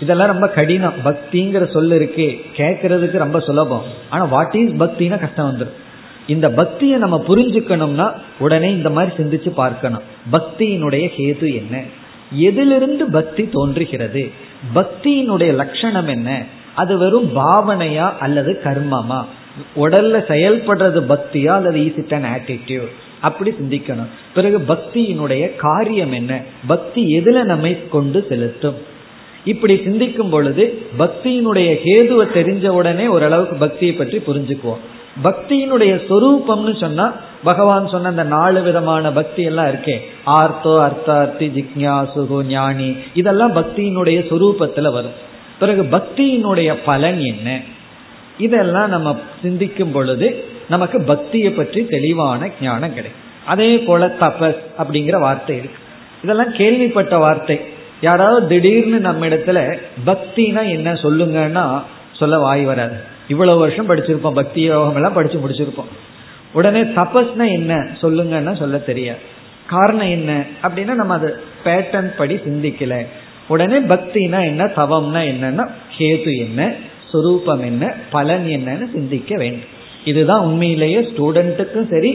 இதெல்லாம் ரொம்ப கடினம். பக்திங்கிற சொல் இருக்கே. கேட்கறதுக்கு ரொம்ப சுலபம். ஆனா வாட் இஸ் பக்தினா கஷ்டம் வந்துடும் இந்த பக்தியை நம்ம புரிஞ்சுக்கணும்னா உடனே இந்த மாதிரி சிந்திச்சு பார்க்கணும். பக்தியினுடைய ஹேது என்ன? எதிலிருந்து பக்தி தோன்றுகிறது? பக்தியினுடைய லட்சணம் என்ன? அது வெறும் பாவனையா அல்லது கர்மமா? உடல்ல செயல்படுறது பக்தியா அல்லது ஈஸ் இட் அன் ஆட்டிடியூட் அப்படி சிந்திக்கணும். பிறகு பக்தியினுடைய காரியம் என்ன? பக்தி எதுல நம்மை கொண்டு செலுத்தும்? இப்படி சிந்திக்கும் பொழுது பக்தியினுடைய ஹேதுவை தெரிஞ்ச உடனே ஓரளவுக்கு பக்தியை பற்றி புரிஞ்சுக்குவோம். பக்தியினுடைய சொரூபம்னு சொன்னா பகவான் சொன்ன அந்த நாலு விதமான பக்தி எல்லாம் இருக்கே. ஆர்த்தோ அர்த்தார்த்தி ஜிக்யாசுகு ஞானி இதெல்லாம் பக்தியினுடைய சொரூபத்துல வரும். பிறகு பக்தியினுடைய பலன் என்ன? இதெல்லாம் நம்ம சிந்திக்கும் பொழுது நமக்கு பக்தியை பற்றி தெளிவான ஞானம் கிடைக்கும். அதே போல தபஸ் அப்படிங்கிற வார்த்தை இருக்கு. இதெல்லாம் கேள்விப்பட்ட வார்த்தை. யாராவது திடீர்னு நம்ம இடத்துல பக்தினா என்ன சொல்லுங்கன்னா சொல்ல வாய் வராது. இவ்வளவு வருஷம் படிச்சிருப்போம் பக்தி யோகம் எல்லாம் படிச்சு முடிச்சிருப்போம். உடனே தபஸ்னா என்ன? சொல்லுங்கன்னா சொல்ல தெரியாது. காரணம் என்ன? அப்படின்னா நம்ம அது பேட்டர்ன் படி சிந்திக்கல. உடனே பக்தினா என்ன? தவம்னா என்னன்னா கேது என்ன? சொரூபம் என்ன? பலன் என்னன்னு சிந்திக்க வேண்டும். இதுதான் உண்மையிலேயே ஸ்டூடெண்ட்டுக்கும் சரி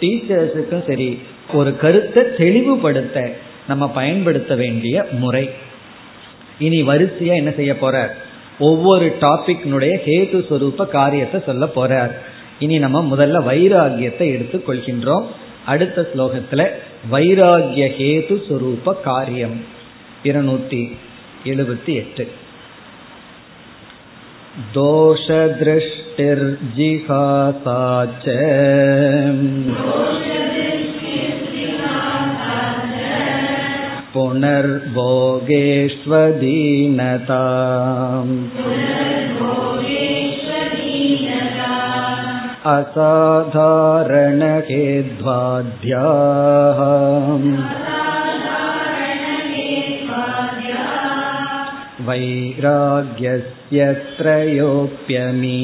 டீச்சர்ஸுக்கும் சரி ஒரு கருத்தை தெளிவுபடுத்த நம்ம பயன்படுத்த வேண்டிய முறை. இனி வரிசையா என்ன செய்ய போறார்? ஒவ்வொரு டாபிக்னுடைய ஹேது சொரூப காரியத்தை சொல்ல போறார் இனி நம்ம முதல்ல வைராகியத்தை எடுத்துக் கொள்கின்றோம் அடுத்த ஸ்லோகத்துல வைராகிய ஹேது சொரூப காரியம் இருநூத்தி எழுபத்தி எட்டு दोषदृष्टिर्जिहासा च पुनर्भोगेष्वदीनता असाधारणहेद्वाद्याः वैराग्यस्य त्रयोप्यमी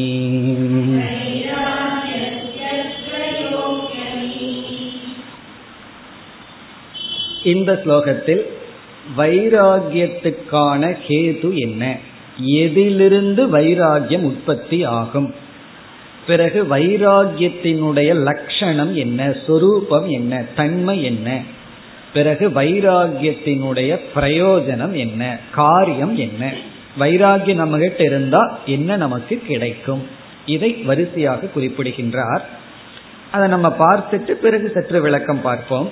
இந்த ஸ்லோகத்தில் வைராகியத்துக்கான கேது என்ன? எதிலிருந்து வைராகியம் உற்பத்தி ஆகும்? பிறகு வைராகியத்தினுடைய லட்சணம் என்ன? சொரூபம் என்ன? தன்மை என்ன? பிறகு வைராகியத்தினுடைய பிரயோஜனம் என்ன? காரியம் என்ன? வைராகியம் நம்ம கிட்ட இருந்தா என்ன நமக்கு கிடைக்கும்? இதை வரிசையாக குறிப்பிடுகின்றார். அதை நம்ம பார்த்துட்டு பிறகு சற்று விளக்கம் பார்ப்போம்.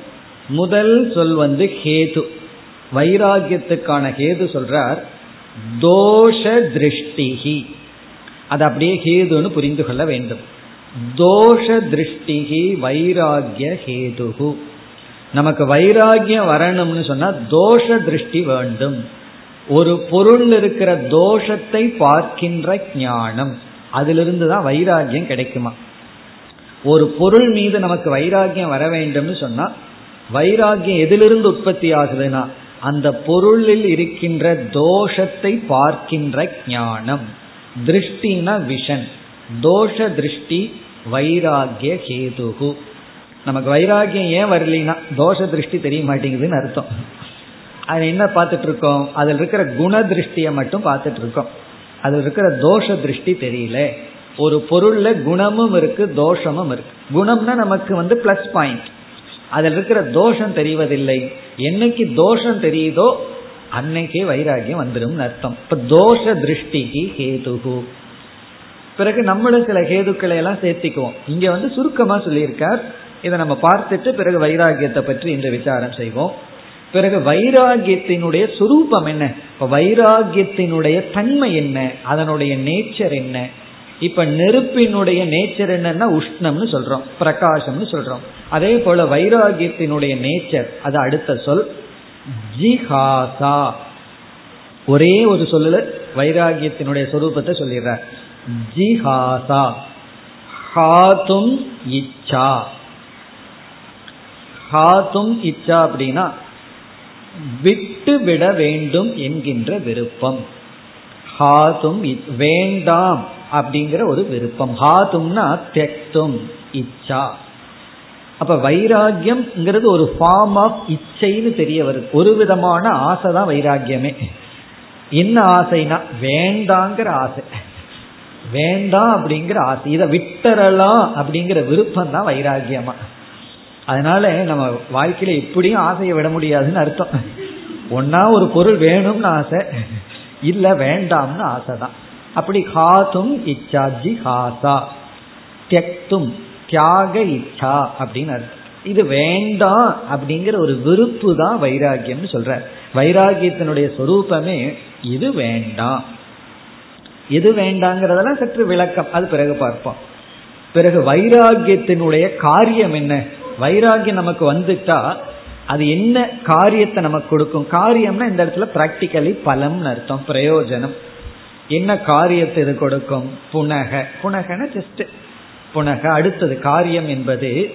முதல் சொல் வந்து ஹேது வைராகியத்துக்கான ஹேது சொல்றார் தோஷ திருஷ்டிகி அது அப்படியே ஹேதுன்னு புரிந்து கொள்ள வேண்டும். தோஷ திருஷ்டிகி வைராகிய ஹேதுகு நமக்கு வைராகியம் வரணும்னு சொன்னா தோஷ திருஷ்டி வேண்டும். ஒரு பொருள் இருக்கிற தோஷத்தை பார்க்கின்ற ஞானம். அதிலிருந்து தான் வைராகியம் கிடைக்குமா? ஒரு பொருள் மீது நமக்கு வைராகியம் வர வேண்டும்னு சொன்னா வைராகியம் எதிலிருந்து உற்பத்தி ஆகுதுன்னா அந்த பொருளில் இருக்கின்ற தோஷத்தை பார்க்கின்ற ஞானம். திருஷ்டினா விஷன். தோஷ திருஷ்டி வைராகிய கேதுகு. நமக்கு வைராகியம் ஏன் வரலினா தோஷ திருஷ்டி தெரிய மாட்டேங்குதுன்னு அர்த்தம். அது என்ன பார்த்துட்டு இருக்கோம் அதில் இருக்கிற குண திருஷ்டியை மட்டும் பார்த்துட்டு இருக்கோம் அதில் இருக்கிற தோஷ திருஷ்டி தெரியல. ஒரு பொருள்ல குணமும் இருக்கு தோஷமும் இருக்கு. குணம்னா நமக்கு வந்து பிளஸ் பாயிண்ட் அதில் இருக்கிற தோஷம் தெரிவதில்லை. என்னைக்கு தோஷம் தெரியுதோ அன்னைக்கே வைராகியம் வந்துடும் அர்த்தம். இப்ப தோஷ திருஷ்டிக்கு ஹேதுகு. பிறகு நம்மளும் சில ஹேதுக்களை எல்லாம் சேர்த்திக்குவோம். இங்க வந்து சுருக்கமா சொல்லியிருக்கார். இதை நம்ம பார்த்துட்டு பிறகு வைராகியத்தை பற்றி இந்த விசாரம் செய்வோம். பிறகு வைராகியத்தினுடைய சுரூபம் என்ன? இப்ப வைராகியத்தினுடைய தன்மை என்ன? அதனுடைய நேச்சர் என்ன? இப்ப நெருப்பினுடைய நேச்சர் என்னன்னா உஷ்ணம்னு சொல்றோம் பிரகாசம்னு சொல்றோம். அதே போல வைராகியத்தினுடைய நேச்சர் அது அடுத்த சொல் ஜிஹாசா. ஒரே ஒரு சொல்லல வைராகியத்தினுடைய சொரூபத்தை சொல்லிடுறார். ஜிஹாசா. ஹாத்தும் இச்சா. ஹாத்தும் இச்சா அப்படின்னா விட்டு விட வேண்டும் என்கின்ற விருப்பம். ஹாதும் வேண்டாம். அப்படிங்கிற ஒரு விருப்பம். ஹாதும்னா தெக்தும் இச்சா. அப்ப வைராகியம்ங்கிறது ஒரு ஃபார்ம் ஆஃப் இச்சைன்னு தெரிய வருது. ஒரு விதமான ஆசை தான் வைராகியமே என்ன ஆசைனா வேண்டாங்கிற ஆசை. வேண்டாம் அப்படிங்கிற ஆசை. இதை விட்டுறலாம் அப்படிங்கிற விருப்பம் தான் வைராகியமா அதனால நம்ம வாழ்க்கையில எப்படியும் ஆசையை விட முடியாதுன்னு அர்த்தம். ஒன்னா ஒரு பொருள் வேணும்னு ஆசை இல்ல வேண்டாம்னு ஆசை தான். அப்படி ஹாதும் இச்சா ஜிஹாசா தியக்தும் தியாக இச்சா அப்படின்னு அர்த்தம். இது வேண்டாம் அப்படிங்கிற ஒரு விருப்பு தான் வைராகியம்னு சொல்ற வைராகியத்தினுடைய சொரூபமே இது வேண்டாம். எது வேண்டாங்கிறதெல்லாம் சற்று விளக்கம். அது பிறகு பார்ப்போம். பிறகு வைராகியத்தினுடைய காரியம் என்ன? வைராகியம் நமக்கு வந்துட்டா அது என்ன காரியத்தை நமக்கு கொடுக்கும்? காரியம்னா இந்த இடத்துல பிராக்டிக்கலி பலம்னு அர்த்தம் பிரயோஜனம். என்ன காரியத்தை இது கொடுக்கும்? புனக. புனகன ஜஸ்ட் புனக. அடுத்தது காரியம் என்பது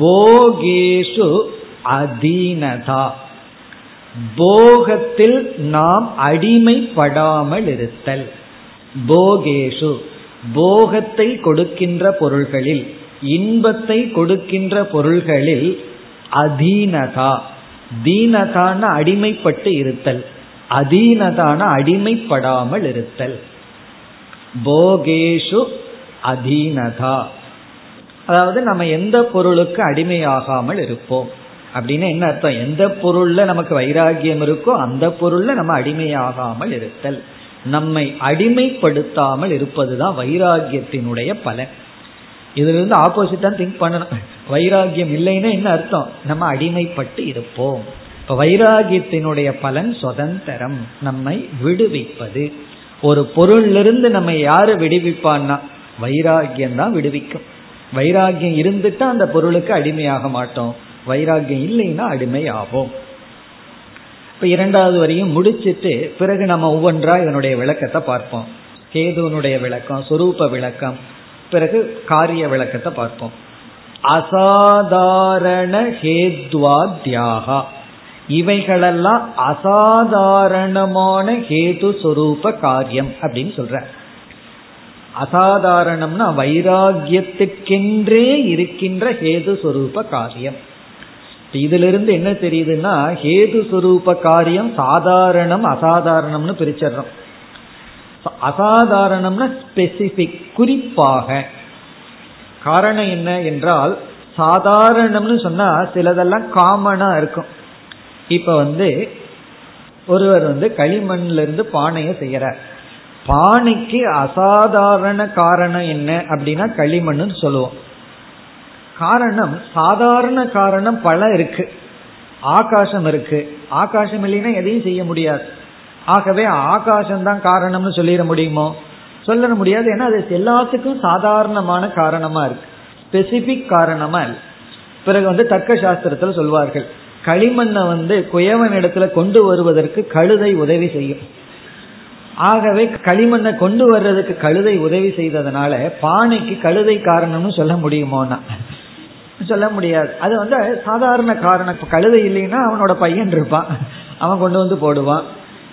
போகேஷு அதீனதா. போகத்தில் நாம் அடிமைப்படாமல் இருத்தல். போகேஷு. போகத்தை கொடுக்கின்ற பொருள்களில் இன்பத்தை கொடுக்கின்ற பொருள்களில் அதீனதா. தீனதான அடிமைப்பட்டு இருத்தல். அதீனதான அடிமைப்படாமல் இருத்தல். போகேஷு அதீனதா. அதாவது நம்ம எந்த பொருளுக்கு அடிமையாகாமல் இருப்போம். அப்படின்னு என்ன அர்த்தம்? எந்த பொருள்ல நமக்கு வைராகியம் இருக்கோ அந்த பொருள்ல நம்ம அடிமையாகாமல் இருத்தல். நம்மை அடிமைப்படுத்தாமல் இருப்பதுதான் வைராகியத்தினுடைய பலன். இதுல இருந்து ஆப்போசிட்டா திங்க் பண்ணணும். வைராகியம் இல்லைன்னா என்ன அர்த்தம்? நம்ம அடிமைப்பட்டு இருப்போம். இப்ப வைராகியத்தினுடைய பலன் சுதந்திரம். நம்மை விடுவிப்பது. ஒரு பொருளிலிருந்து நம்ம யாரு விடுவிப்பான்னா? வைராகியம் தான் விடுவிக்கும். வைராகியம் இருந்துட்டா அந்த பொருளுக்கு அடிமையாக மாட்டோம். வைராகியம் இல்லைன்னா அடிமை ஆகும் இப்ப இரண்டாவது வரையும் முடிச்சிட்டு பிறகு நம்ம ஒவ்வொன்றா இதனுடைய விளக்கத்தை பார்ப்போம். கேதுவனுடைய விளக்கம் சுரூப விளக்கம் பிறகு காரிய விளக்கத்தை பார்ப்போம். அசாதாரண ஹேத்வா தியாகா இவைகளெல்லாம் அசாதாரணமான ஹேது சொரூப காரியம் அப்படின்னு சொல்ற. அசாதாரணம்னா வைராகியத்துக்கென்றே இருக்கின்ற ஹேது சொரூப காரியம் இதிலிருந்து என்ன தெரியுதுன்னா ஹேது சொரூப காரியம் சாதாரணம் அசாதாரணம்னு பிரிச்சிடறோம். அசாதாரணம்னா ஸ்பெசிபிக் குறிப்பாக. காரணம் என்ன என்றால் சாதாரணம்னு சொன்னா சிலதெல்லாம் காமனா இருக்கும். இப்ப வந்து ஒருவர் வந்து களிமண்ல இருந்து பானையை செய்யறார். பானைக்கு அசாதாரண காரணம் என்ன அப்படின்னா களிமண்னு சொல்லுவோம். காரணம் சாதாரண காரணம் பல இருக்கு. ஆகாசம் இருக்கு. ஆகாசம் இல்லைன்னா எதையும் செய்ய முடியாது. ஆகவே ஆகாசம் தான் காரணம்னு சொல்லிட முடியுமோ? சொல்ல முடியாது. ஏன்னா அது எல்லாத்துக்கும் சாதாரணமான காரணமா இருக்கு. ஸ்பெசிபிக் காரணமா இல்லை. பிறகு வந்து தர்க்க சாஸ்திரத்துல சொல்வார்கள். களிமண்ணை வந்து குயவன் இடத்துல கொண்டு வருவதற்கு கழுதை உதவி செய்யும். ஆகவே களிமண்ணை கொண்டு வர்றதுக்கு கழுதை உதவி செய்ததுனால பானைக்கு கழுதை காரணம்னு சொல்ல முடியுமோனா? சொல்ல முடியாது. அது வந்து சாதாரண காரணம். இப்போ கழுதை இல்லைன்னா அவனோட பையன் இருப்பான். அவன் கொண்டு வந்து போடுவான்.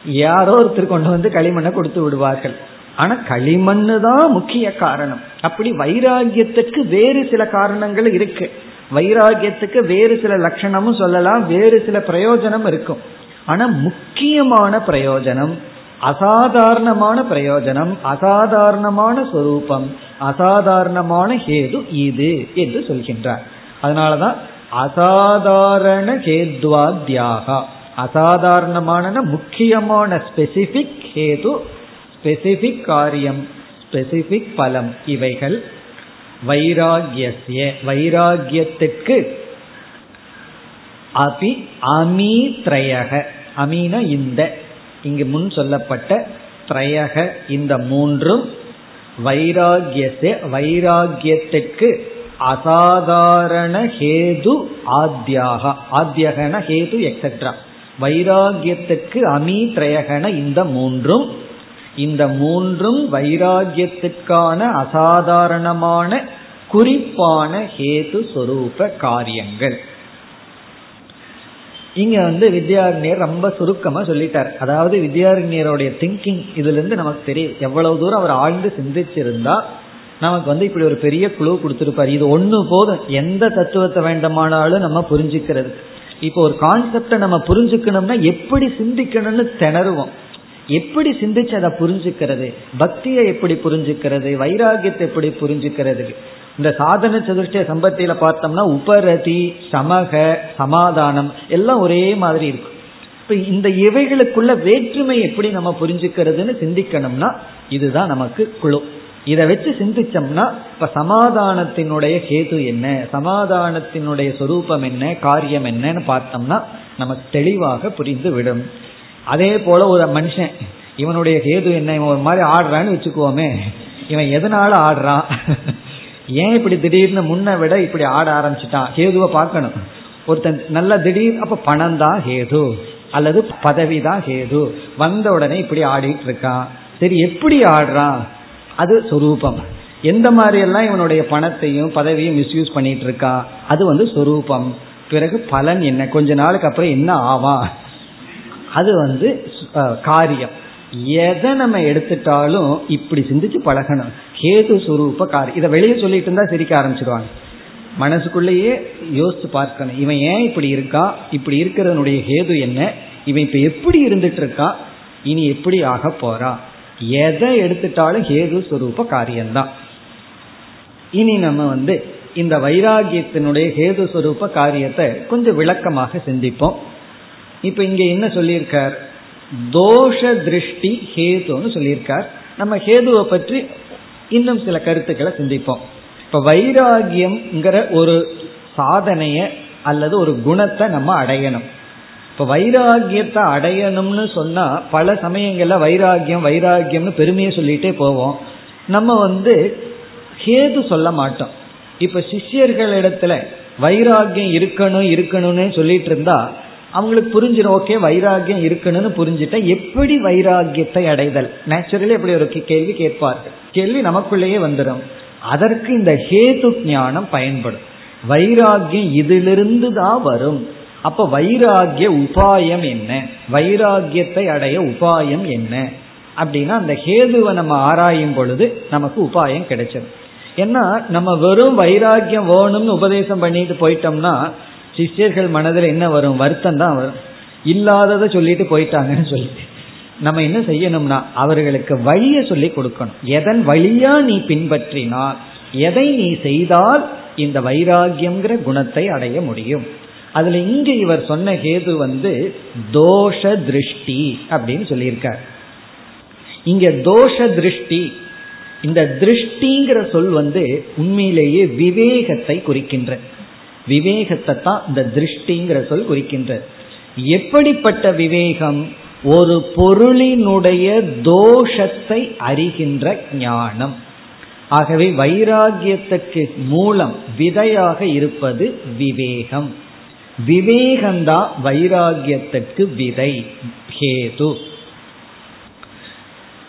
யாரோ ஒருத்தர் கொண்டு வந்து களிமண்ணை கொடுத்து விடுவார்கள். ஆனா களிமண்ணு தான் முக்கிய காரணம். அப்படி வைராகியத்துக்கு வேறு சில காரணங்கள் இருக்கு. வைராகியத்துக்கு வேறு சில லட்சணமும் சொல்லலாம் வேறு சில பிரயோஜனம் இருக்கும். ஆனா முக்கியமான பிரயோஜனம் அசாதாரணமான பிரயோஜனம் அசாதாரணமான சொரூபம் அசாதாரணமான ஹேது இது என்று சொல்கின்றார். அதனாலதான் அசாதாரண ஹேத்வா தியாகா அசாதாரணமான முக்கியமான ஸ்பெசிபிக் ஹேது ஸ்பெசிபிக் காரியம் ஸ்பெசிபிக் பலம் இவைகள். வைராகியசிய வைராகியத்திற்கு அபி அமீத்ரயக அமீன இந்த. இங்கு முன் சொல்லப்பட்ட திரையக இந்த மூன்றும் வைராகியசே வைராகியத்திற்கு அசாதாரண ஹேது ஆத்யாக ஆத்யகன ஹேது எக்ஸெட்ரா வைராகியத்துக்கு அமீத்ரயகன இந்த மூன்றும் இந்த மூன்றும் வைராகியத்துக்கான அசாதாரணமான குறிப்பான ஹேது சொரூப காரியங்கள். இங்க வந்து வித்யாரண்யர் ரொம்ப சுருக்கமா சொல்லிட்டார். அதாவது வித்யாரண்யருடைய திங்கிங் இதுல இருந்து நமக்கு தெரியும். எவ்வளவு தூரம் அவர் ஆழ்ந்து சிந்திச்சிருந்தா நமக்கு வந்து இப்படி ஒரு பெரிய குழு கொடுத்துருப்பாரு. இது ஒண்ணு போதும். எந்த தத்துவத்தை வேண்டுமானாலும் நம்ம புரிஞ்சுக்கிறது. இப்போ ஒரு கான்செப்டை நம்ம புரிஞ்சுக்கணும்னா எப்படி சிந்திக்கணும்னு திணறுவோம். எப்படி சிந்திச்சு அதை புரிஞ்சுக்கிறது? பக்தியை எப்படி புரிஞ்சுக்கிறது? வைராகியத்தை எப்படி புரிஞ்சுக்கிறது? இந்த சாதன சதுர்ஷ்ட சம்பத்தியில பார்த்தோம்னா உபரதி சமக சமாதானம் எல்லாம் ஒரே மாதிரி இருக்கும். இப்ப இந்த இவைகளுக்குள்ள வேற்றுமை எப்படி நம்ம புரிஞ்சுக்கிறதுன்னு சிந்திக்கணும்னா இதுதான் நமக்கு குழு. இதை வச்சு சிந்திச்சோம்னா இப்ப சமாதானத்தினுடைய கேது என்ன? சமாதானத்தினுடைய சொரூபம் என்ன? காரியம் என்னன்னு பார்த்தோம்னா நமக்கு தெளிவாக புரிந்து விடும். அதே போல ஒரு மனுஷன் இவனுடைய கேது என்ன இவன் ஒரு மாதிரி ஆடுறான்னு வச்சுக்குவோமே இவன் எதனால ஆடுறான்? ஏன் இப்படி திடீர்னு முன்ன விட இப்படி ஆட ஆரம்பிச்சிட்டான்? ஹேதுவை பார்க்கணும். ஒருத்தன் நல்ல திடீர் அப்ப பணம் தான் ஹேது அல்லது பதவி தான் ஹேது வந்த உடனே இப்படி ஆடிட்டு இருக்கான். சரி எப்படி ஆடுறான்? அது சொரூபம். எந்த மாதிரி எல்லாம் இவனுடைய பணத்தையும் பதவியும் மிஸ்யூஸ் பண்ணிட்டு இருக்கான் அது வந்து சொரூபம். பிறகு பலன் என்ன? கொஞ்ச நாளுக்கு அப்புறம் என்ன ஆவான்? அது வந்து காரியம். எதை நம்ம எடுத்துட்டாலும் இப்படி சிந்திச்சு பழகணும். கேது சுரூப காரியம் இதை வெளியே சொல்லிட்டு இருந்தா சிரிக்க ஆரம்பிச்சிருவாங்க. மனசுக்குள்ளேயே யோசிச்சு பார்க்கணும். இவன் ஏன் இப்படி இருக்கா? இப்படி இருக்கிறதனுடைய ஹேது என்ன? இவன் இப்ப எப்படி இருந்துட்டு இருக்கா இனி எப்படி ஆக போறா? எதை எடுத்துட்டாலும் ஹேது சுரூப காரியம்தான். இனி நம்ம வந்து இந்த வைராகியத்தினுடைய ஹேது சுரூப காரியத்தை கொஞ்சம் விளக்கமாக சிந்திப்போம். இப்ப இங்க என்ன சொல்லியிருக்கார்? தோஷ திருஷ்டி ஹேதுன்னு சொல்லியிருக்கார். நம்ம ஹேதுவை பற்றி இன்னும் சில கருத்துக்களை சிந்திப்போம். இப்ப வைராகியம்ங்கிற ஒரு சாதனைய அல்லது ஒரு குணத்தை நம்ம அடையணும். இப்ப வைராகியத்தை அடையணும்னு சொன்னா பல சமயங்கள்ல வைராகியம் வைராகியம்னு பெருமையை சொல்லிட்டே போவோம். நம்ம வந்து ஹேது சொல்ல மாட்டோம். இப்ப சிஷ்யர்களிடத்துல வைராகியம் இருக்கணும் இருக்கணும்னு சொல்லிட்டு இருந்தா அவங்களுக்கு புரிஞ்சிடும் ஓகே வைராகியம் இருக்கணும்னு புரிஞ்சுட்டா எப்படி வைராகியத்தை அடைதல்? நேச்சுரலி அப்படி ஒரு கேள்வி கேட்பார்கள் கேள்வி நமக்குள்ளேயே வந்துடும் அதற்கு இந்த ஹேது ஞானம் பயன்படும். வைராகியம் இதிலிருந்து தான் வரும். அப்ப வைராகிய உபாயம் என்ன? வைராகியத்தை அடைய உபாயம் என்ன? அப்படின்னா அந்த ஹேதுவை நம்ம ஆராயும் பொழுது நமக்கு உபாயம் கிடைச்சது. ஏன்னா நம்ம வெறும் வைராகியம் வேணும்னு உபதேசம் பண்ணிட்டு போயிட்டோம்னா சிஷ்யர்கள் மனதில் என்ன வரும்? வருத்தம் தான் வரும். இல்லாததை சொல்லிட்டு போயிட்டாங்கன்னு சொல்லிட்டு. நம்ம என்ன செய்யணும்னா அவர்களுக்கு வழியை சொல்லி கொடுக்கணும். எதன் வழியா நீ பின்பற்றினால் எதை நீ செய்தால் இந்த வைராகியம்ங்கிற குணத்தை அடைய முடியும். அதுல இங்கு இவர் சொன்ன கேது வந்து தோஷ திருஷ்டி அப்படின்னு சொல்லியிருக்கார். இங்க தோஷ திருஷ்டி இந்த திருஷ்டிங்கிற சொல் வந்து உண்மையிலேயே விவேகத்தை குறிக்கின்ற விவேகத்தை தான் இந்த திருஷ்டிங்கிற சொல் குறிக்கின்ற எப்படிப்பட்ட விவேகம்? ஒரு பொருளினுடைய தோஷத்தை அறிகின்ற ஞானம். ஆகவே வைராகியத்துக்கு மூலம் விதையாக இருப்பது விவேகம். விவேகம்தான் வைராகியத்திற்கு விதை ஹேது.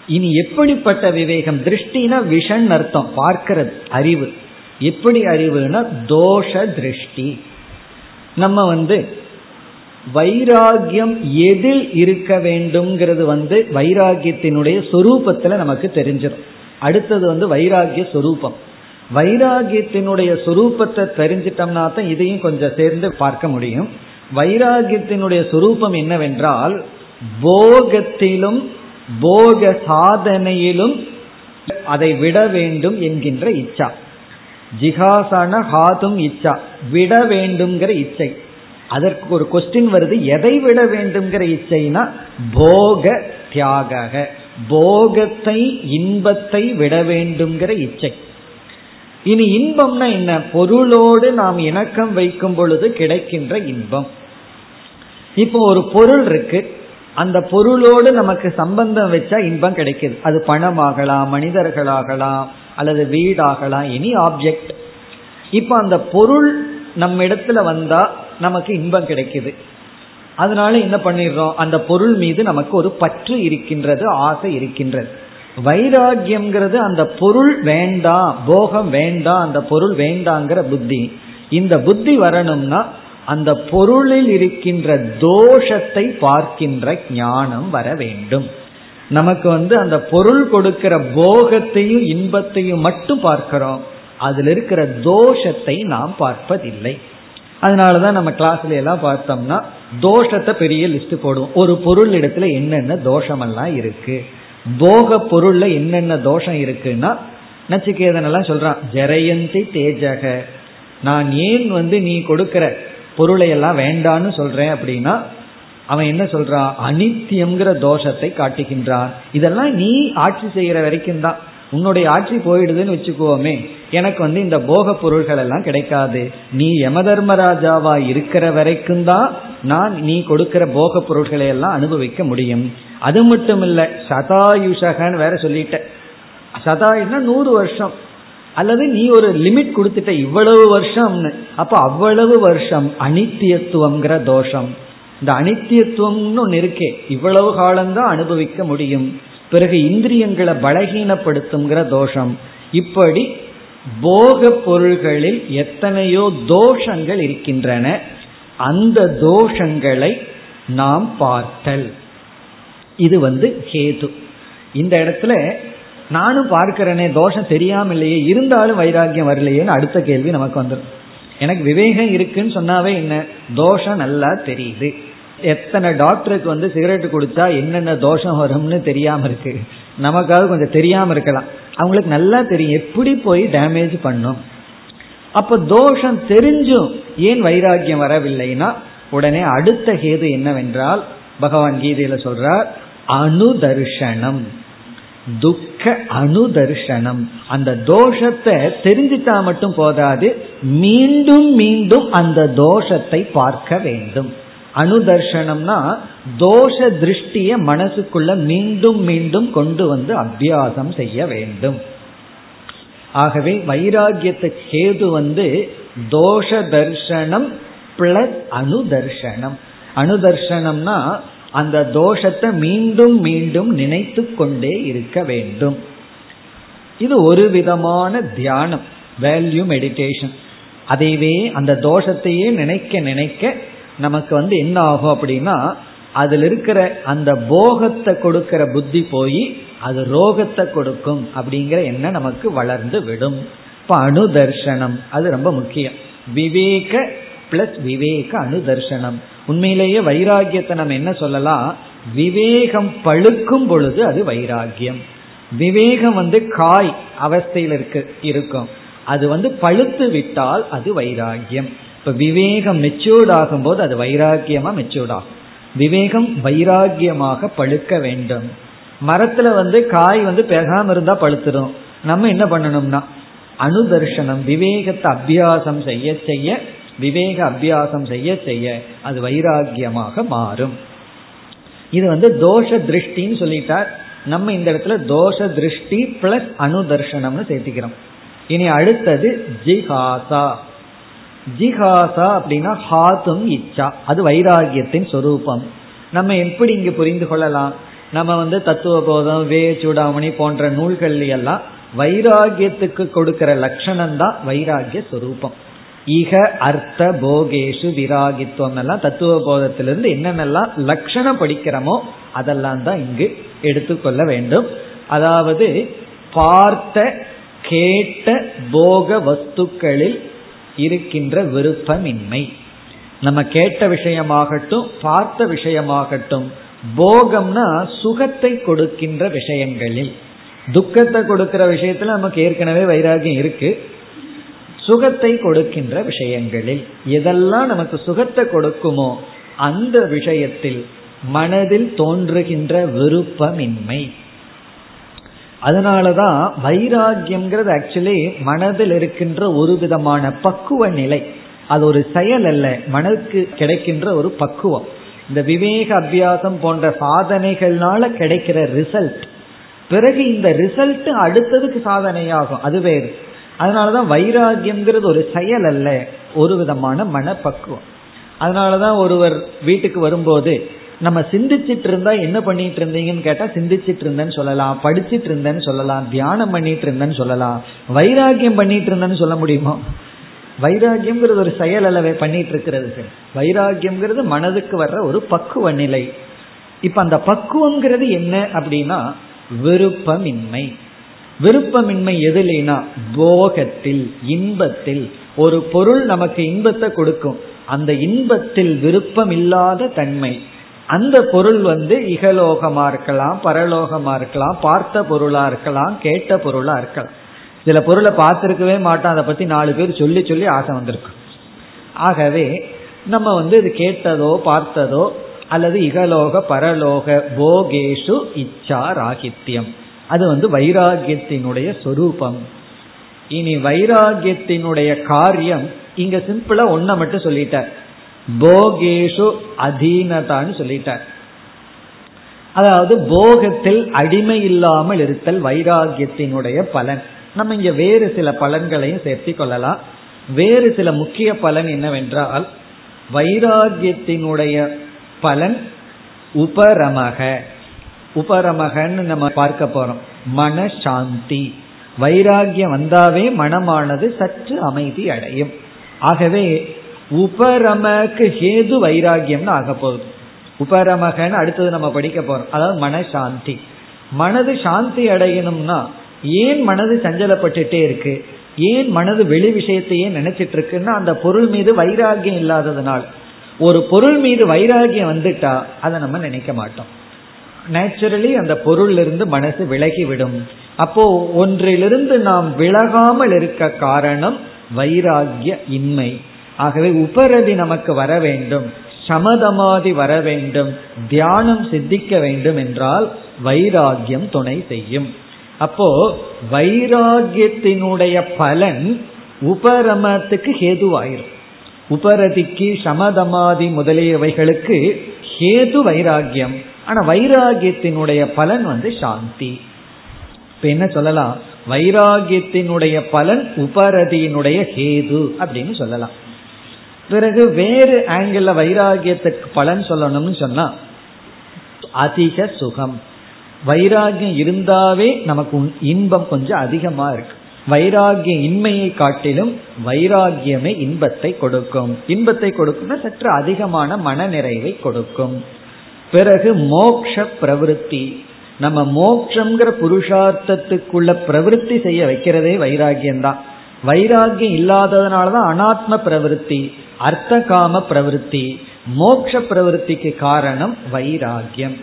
இனி எப்படிப்பட்ட விவேகம்? திருஷ்டினா விஷன் அர்த்தம் பார்க்கிறது அறிவு. எப்படி அறிவுனா தோஷ திருஷ்டி. நம்ம வந்து வைராகியம் எதில் இருக்க வேண்டும்ங்கிறது வந்து வைராகியத்தினுடைய சொரூபத்துல நமக்கு தெரிஞ்சிடும் அடுத்தது வந்து வைராகிய சொரூபம். வைராகியத்தினுடைய சொரூபத்தை தெரிஞ்சிட்டோம்னா தான் இதையும் கொஞ்சம் சேர்ந்து பார்க்க முடியும். வைராகியத்தினுடைய சொரூபம் என்னவென்றால் போகத்திலும் போக சாதனையிலும் அதை விட வேண்டும் என்கின்ற இச்சா. ஜிகாசன ஹாதும் இச்சா விட வேண்டும்ங்கிற இச்சை. அதற்கு ஒரு கொஸ்டின் வருது எதை விட வேண்டும்ங்கிற இச்சைனா போக தியாக போகத்தை இன்பத்தை விட வேண்டும்ங்கிற இச்சை. இனி இன்பம்னா என்ன? பொருளோடு நாம் இணக்கம் வைக்கும் பொழுது கிடைக்கின்ற இன்பம். இப்போ ஒரு பொருள் இருக்கு அந்த பொருளோடு நமக்கு சம்பந்தம் வச்சா இன்பம் கிடைக்குது. அது பணமாகலாம் மனிதர்களாகலாம் அல்லது வீடாகலாம் எனி ஆப்ஜெக்ட் இப்போ அந்த பொருள் நம்ம இடத்துல வந்தா நமக்கு இன்பம் கிடைக்குது. அதனால என்ன பண்ணிடுறோம்? அந்த பொருள் மீது நமக்கு ஒரு பற்று இருக்கின்றது ஆசை இருக்கின்றது. வைராகியம்ங்கிறது அந்த பொருள் வேண்டாம் போகம் வேண்டாம் அந்த பொருள் வேண்டாங்கிற புத்தி. இந்த புத்தி வரணும்னா அந்த பொருளில் இருக்கின்ற தோஷத்தை பார்க்கின்ற ஞானம் வர வேண்டும். நமக்கு வந்து அந்த பொருள் கொடுக்கிற போகத்தையும் இன்பத்தையும் மட்டும் பார்க்கிறோம். அதில் இருக்கிற தோஷத்தை நாம் பார்ப்பதில்லை. அதனாலதான் நம்ம கிளாஸ்ல எல்லாம் பார்த்தோம்னா தோஷத்தை பெரிய லிஸ்ட் போடுவோம். ஒரு பொருள் இடத்துல என்னென்ன தோஷமெல்லாம் இருக்கு? போக பொருள்ல என்னென்ன தோஷம் இருக்குன்னா நச்சிகேதனெல்லாம் சொல்றான் ஜெரயந்தி தேஜக. நான் ஏன் வந்து நீ கொடுக்கிற பொருளை எல்லாம் வேண்டான்னு சொல்றேன் அப்படின்னா அவன் என்ன சொல்றான் அனித்தியம்ங்கிற தோஷத்தை காட்டுகின்றான். இதெல்லாம் நீ ஆட்சி செய்கிற வரைக்கும் தான். உன்னுடைய ஆட்சி போயிடுதுன்னு வச்சுக்கோமே. எனக்கு வந்து இந்த போக பொருள்கள் எல்லாம் கிடைக்காது. நீ யம தர்மராஜாவா இருக்கிற வரைக்கும் தான் நான் நீ கொடுக்கிற போக பொருள்களை எல்லாம் அனுபவிக்க முடியும். அது மட்டும் இல்ல சதாயுஷகன்னு வேற சொல்லிட்ட. சதாயுனா நூறு வருஷம். அல்லது நீ ஒரு லிமிட் கொடுத்துட்ட இவ்வளவு வருஷம்னு. அப்ப அவ்வளவு வருஷம் அனித்தியத்துவம்ங்கிற தோஷம். இந்த அனித்தியத்துவம்னு ஒன்று இருக்கே. இவ்வளவு காலம்தான் அனுபவிக்க முடியும். பிறகு இந்திரியங்களை பலகீனப்படுத்துங்கிற தோஷம். இப்படி போக பொருள்களில் எத்தனையோ தோஷங்கள் இருக்கின்றன. அந்த தோஷங்களை நாம் பார்த்தல். இது வந்து ஹேது இந்த இடத்துல நானும் பார்க்கிறேனே தோஷம் தெரியாம இல்லையே இருந்தாலும் வைராக்கியம் வரலையேன்னு அடுத்த கேள்வி நமக்கு வந்துடும் எனக்கு விவேகம் இருக்குன்னு சொன்னாவே என்ன? தோஷம் நல்லா தெரியுது. எத்தனை டாக்டருக்கு வந்து சிகரெட் குடிச்சா என்னென்ன தோஷம் வரும்னு தெரியாம இருக்கு. நமக்காவது கொஞ்சம் தெரியாம இருக்கலாம். அவங்களுக்கு நல்லா தெரியும். எப்படி போய் டேமேஜ் பண்ணும்? அப்ப தோஷம் தெரிஞ்சும் ஏன் வைராக்கியம் வரவில்லைன்னா உடனே அடுத்த கேது என்னவென்றால் பகவான் கீதையில சொல்றார் அனுதர்ஷனம். துக்க அனுதர்ஷனம். அந்த தோஷத்தை தெரிஞ்சிட்டா மட்டும் போதாது மீண்டும் மீண்டும் அந்த தோஷத்தை பார்க்க வேண்டும். அனுதர்ஷனம்னா தோஷ திருஷ்டிய மனசுக்குள்ள மீண்டும் மீண்டும் கொண்டு வந்து அபியாசம் செய்ய வேண்டும். ஆகவே வைராகியத்துக்கு கேது வந்து தோஷ தர்ஷனம் பிளஸ் அனுதர்ஷனம். அனுதர்ஷனம்னா அந்த தோஷத்தை மீண்டும் மீண்டும் நினைத்து கொண்டே இருக்க வேண்டும். இது ஒரு விதமான தியானம் வேல்யூ மெடிடேஷன் அதைவே அந்த தோஷத்தையே நினைக்க நினைக்க நமக்கு வந்து என்ன ஆகும் அப்படின்னா அதுல இருக்கிற அந்த போகத்தை கொடுக்கிற புத்தி போய் அது ரோகத்தை கொடுக்கும் அப்படிங்கிற எண்ணம் நமக்கு வளர்ந்து விடும். இப்ப அணுதர்ஷனம் அது ரொம்ப முக்கியம். விவேக பிளஸ் விவேக அணுதர்ஷனம். உண்மையிலேயே வைராகியத்தை நம்ம என்ன சொல்லலாம்? விவேகம் பழுக்கும் பொழுது அது வைராகியம். விவேகம் வந்து காய் அவஸ்தையில் இருக்கு இருக்கும். அது வந்து பழுத்து விட்டால் அது வைராகியம். இப்ப விவேகம் மெச்சூர்ட் ஆகும்போது அது வைராக்கியமா மெச்சூர்ட் ஆகும். விவேகம் வைராகியமாக பழுக்க வேண்டும். மரத்துல வந்து காய் வந்து பெகாம இருந்தா பழுத்துடும் நம்ம என்ன பண்ணணும்னா அனுதர்ஷனம் விவேகத்தை அபியாசம் செய்ய செய்ய விவேக அபியாசம் செய்ய செய்ய அது வைராகியமாக மாறும். இது வந்து தோஷ திருஷ்டின்னு சொல்லிட்டார். நம்ம இந்த இடத்துல தோஷ திருஷ்டி பிளஸ் அனுதர்ஷனம்னு சேர்த்துக்கிறோம். இனி அடுத்தது ஜிஹாசா. ஜிஹாசா அப்படின்னா ஹாத்தும் இச்சா. அது வைராகியத்தின் சொரூபம். நம்ம எப்படி இங்கு புரிந்து கொள்ளலாம்? நம்ம வந்து தத்துவ போதம் வே சூடாமணி போன்ற நூல்கள் எல்லாம் வைராகியத்துக்கு கொடுக்கிற லட்சணம் தான் வைராகிய சொரூபம். இக அர்த்த போகேஷு விராகித்துவம் எல்லாம் தத்துவ போதத்திலிருந்து என்னென்னலாம் லட்சணம் படிக்கிறோமோ அதெல்லாம் தான் இங்கு எடுத்துக்கொள்ள வேண்டும். அதாவது பார்த்த கேட்ட போக வஸ்துக்களில் இருக்கின்ற விருப்பமின்மை. நம்ம கேட்ட விஷயமாகட்டும் பார்த்த விஷயமாகட்டும் போகம்னா சுகத்தை கொடுக்கின்ற விஷயங்களில். துக்கத்தை கொடுக்கிற விஷயத்துல நமக்கு ஏற்கனவே வைராகியம் இருக்கு. சுகத்தை கொடுக்கின்ற விஷயங்களில். எதெல்லாம் நமக்கு சுகத்தை கொடுக்குமோ அந்த விஷயத்தில் மனதில் தோன்றுகின்ற விருப்பமின்மை. அதனாலதான் வைராகியம்ங்கிறது ஆக்சுவலி மனதில் இருக்கின்ற ஒரு விதமான பக்குவ நிலை. அது ஒரு செயல் அல்ல மனதுக்கு கிடைக்கின்ற ஒரு பக்குவம். இந்த விவேக அபியாசம் போன்ற சாதனைகள்னால கிடைக்கிற ரிசல்ட் பிறகு இந்த ரிசல்ட் அடுத்ததுக்கு சாதனையாகும் அது வேறு. அதனாலதான் வைராகியம்ங்கிறது ஒரு செயல் அல்ல ஒரு விதமான மனப்பக்குவம். அதனாலதான் ஒருவர் வீட்டுக்கு வரும்போது நம்ம சிந்திச்சிட்டு இருந்தா என்ன பண்ணிட்டு இருந்தீங்கன்னு கேட்டா சிந்திச்சிட்டு இருந்தேன்னு சொல்லலாம் படிச்சிட்டு இருந்தேன்னு சொல்லலாம் தியானம் பண்ணிட்டு இருந்தேன்னு சொல்லலாம் வைராகியம் பண்ணிட்டு இருந்தேன்னு சொல்ல முடியுமா? வைராகியம்ங்கிறது ஒரு செயல் அளவை பண்ணிட்டு இருக்கிறது சார் வைராகியம்ங்கிறது மனதுக்கு வர்ற ஒரு பக்குவ நிலை. இப்ப அந்த பக்குவம்ங்கிறது என்ன அப்படின்னா விருப்பமின்மை. விருப்பமின்மை எதுலேனா போகத்தில் இன்பத்தில். ஒரு பொருள் நமக்கு இன்பத்தை கொடுக்கும். அந்த இன்பத்தில் விருப்பம் இல்லாத தன்மை. அந்த பொருள் வந்து இகலோகமா இருக்கலாம் பரலோகமா இருக்கலாம் பார்த்த பொருளா இருக்கலாம் கேட்ட பொருளா இருக்கலாம். சில பொருளை பார்த்துருக்கவே மாட்டோம் அதை பத்தி நாலு பேர் சொல்லி சொல்லி ஆசை வந்திருக்கும் ஆகவே நம்ம வந்து இது கேட்டதோ பார்த்ததோ அல்லது இகலோக பரலோக போகேஷு இச்சா ராகித்யம். அது வந்து வைராகியத்தினுடைய சொரூபம். இனி வைராகியத்தினுடைய காரியம் இங்க சிம்பிளா ஒன்ன மட்டும் சொல்லிட்டார் போகேஷு அதீனதான்னு சொல்லிட்டார். அதாவது போகத்தில் அடிமை இல்லாமல் இருத்தல் வைராகியத்தினுடைய பலன். நம்ம இங்க வேறு சில பலன்களையும் சேர்த்தி கொள்ளலாம். வேறு சில முக்கிய பலன் என்னவென்றால் வைராகியத்தினுடைய பலன் உபரமக. உபரமகன்னு நம்ம பார்க்க போறோம். மனசாந்தி. வைராகியம் வந்தாவே மனமானது சற்று அமைதி அடையும். ஆகவே உபரமக்கு ஹேது வைராகியம்னு ஆக போகுது. உபரமகன்னு அடுத்தது நம்ம படிக்க போறோம். அதாவது மனசாந்தி. மனது சாந்தி அடையணும்னா ஏன் மனது சஞ்சலப்பட்டுட்டே இருக்கு? ஏன் மனது வெளி விஷயத்தையே நினைச்சிட்டு இருக்குன்னா அந்த பொருள் மீது வைராகியம் இல்லாததுனால். ஒரு பொருள் மீது வைராகியம் வந்துட்டா அதை நம்ம நினைக்க மாட்டோம். நேச்சுரலி அந்த பொருள் இருந்து மனசு விலகி விடும் அப்போ ஒன்றிலிருந்து நாம் விலகாமல் இருக்க காரணம் வைராகிய இன்மை. ஆகவே உபரதி நமக்கு வர வேண்டும் சமதமாதி வர வேண்டும் தியானம் சித்திக்க வேண்டும் என்றால் வைராகியம் துணை செய்யும். அப்போ வைராகியத்தினுடைய பலன் உபரமத்துக்கு ஹேதுவாயிரும். உபரதிக்கு சமதமாதி முதலியவைகளுக்கு ஹேது வைராகியம் ஆனா வைராகியத்தினுடைய பலன் வந்து சாந்தி. இப்ப என்ன சொல்லலாம்? வைராகியத்தினுடைய பலன் உபரதியினுடைய ஹேது அப்படின்னு சொல்லலாம். பிறகு வேறு ஆங்கிள் வைராகியத்துக்கு பலன் சொல்லணும்னு சொன்னா அதிக சுகம். வைராகியம் இருந்தாவே நமக்கு இன்பம் கொஞ்சம் அதிகமா இருக்கு. வைராகிய இன்மையை காட்டிலும் வைராகியமே இன்பத்தை கொடுக்கும். இன்பத்தை கொடுக்கும்னா சற்று அதிகமான மன நிறைவை கொடுக்கும். பிறகு மோக்ஷ பிரவருத்தி. நம்ம மோக்ஷங்கிற புருஷார்த்தத்துக்குள்ள பிரவருத்தி செய்ய வைக்கிறதே வைராகியம் தான் வைராகியம் இல்லாததுனாலதான் அனாத்ம பிரவருத்தி. அர்த்த காம பிரவருத்தி மோட்ச பிரவருத்திக்கு காரணம் வைராகியம்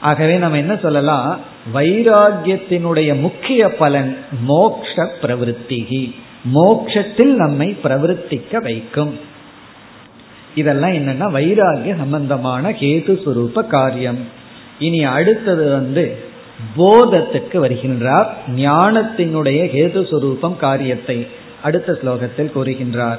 ஆகவே நம்ம என்ன சொல்லலாம்? வைராகியத்தினுடைய முக்கிய பலன் மோக்ஷ பிரவருத்தி மோக்ஷத்தில் நம்மை பிரவருத்திக்க வைக்கும். இதெல்லாம் என்னன்னா வைராகிய சம்பந்தமான கேது சுரூப காரியம். இனி அடுத்தது வந்து போதத்துக்கு வருகின்றார். ஞானத்தினுடைய கேது சுரூபம் காரியத்தை அடுத்த ஸ்லோகத்தில் கூறுகின்றார்.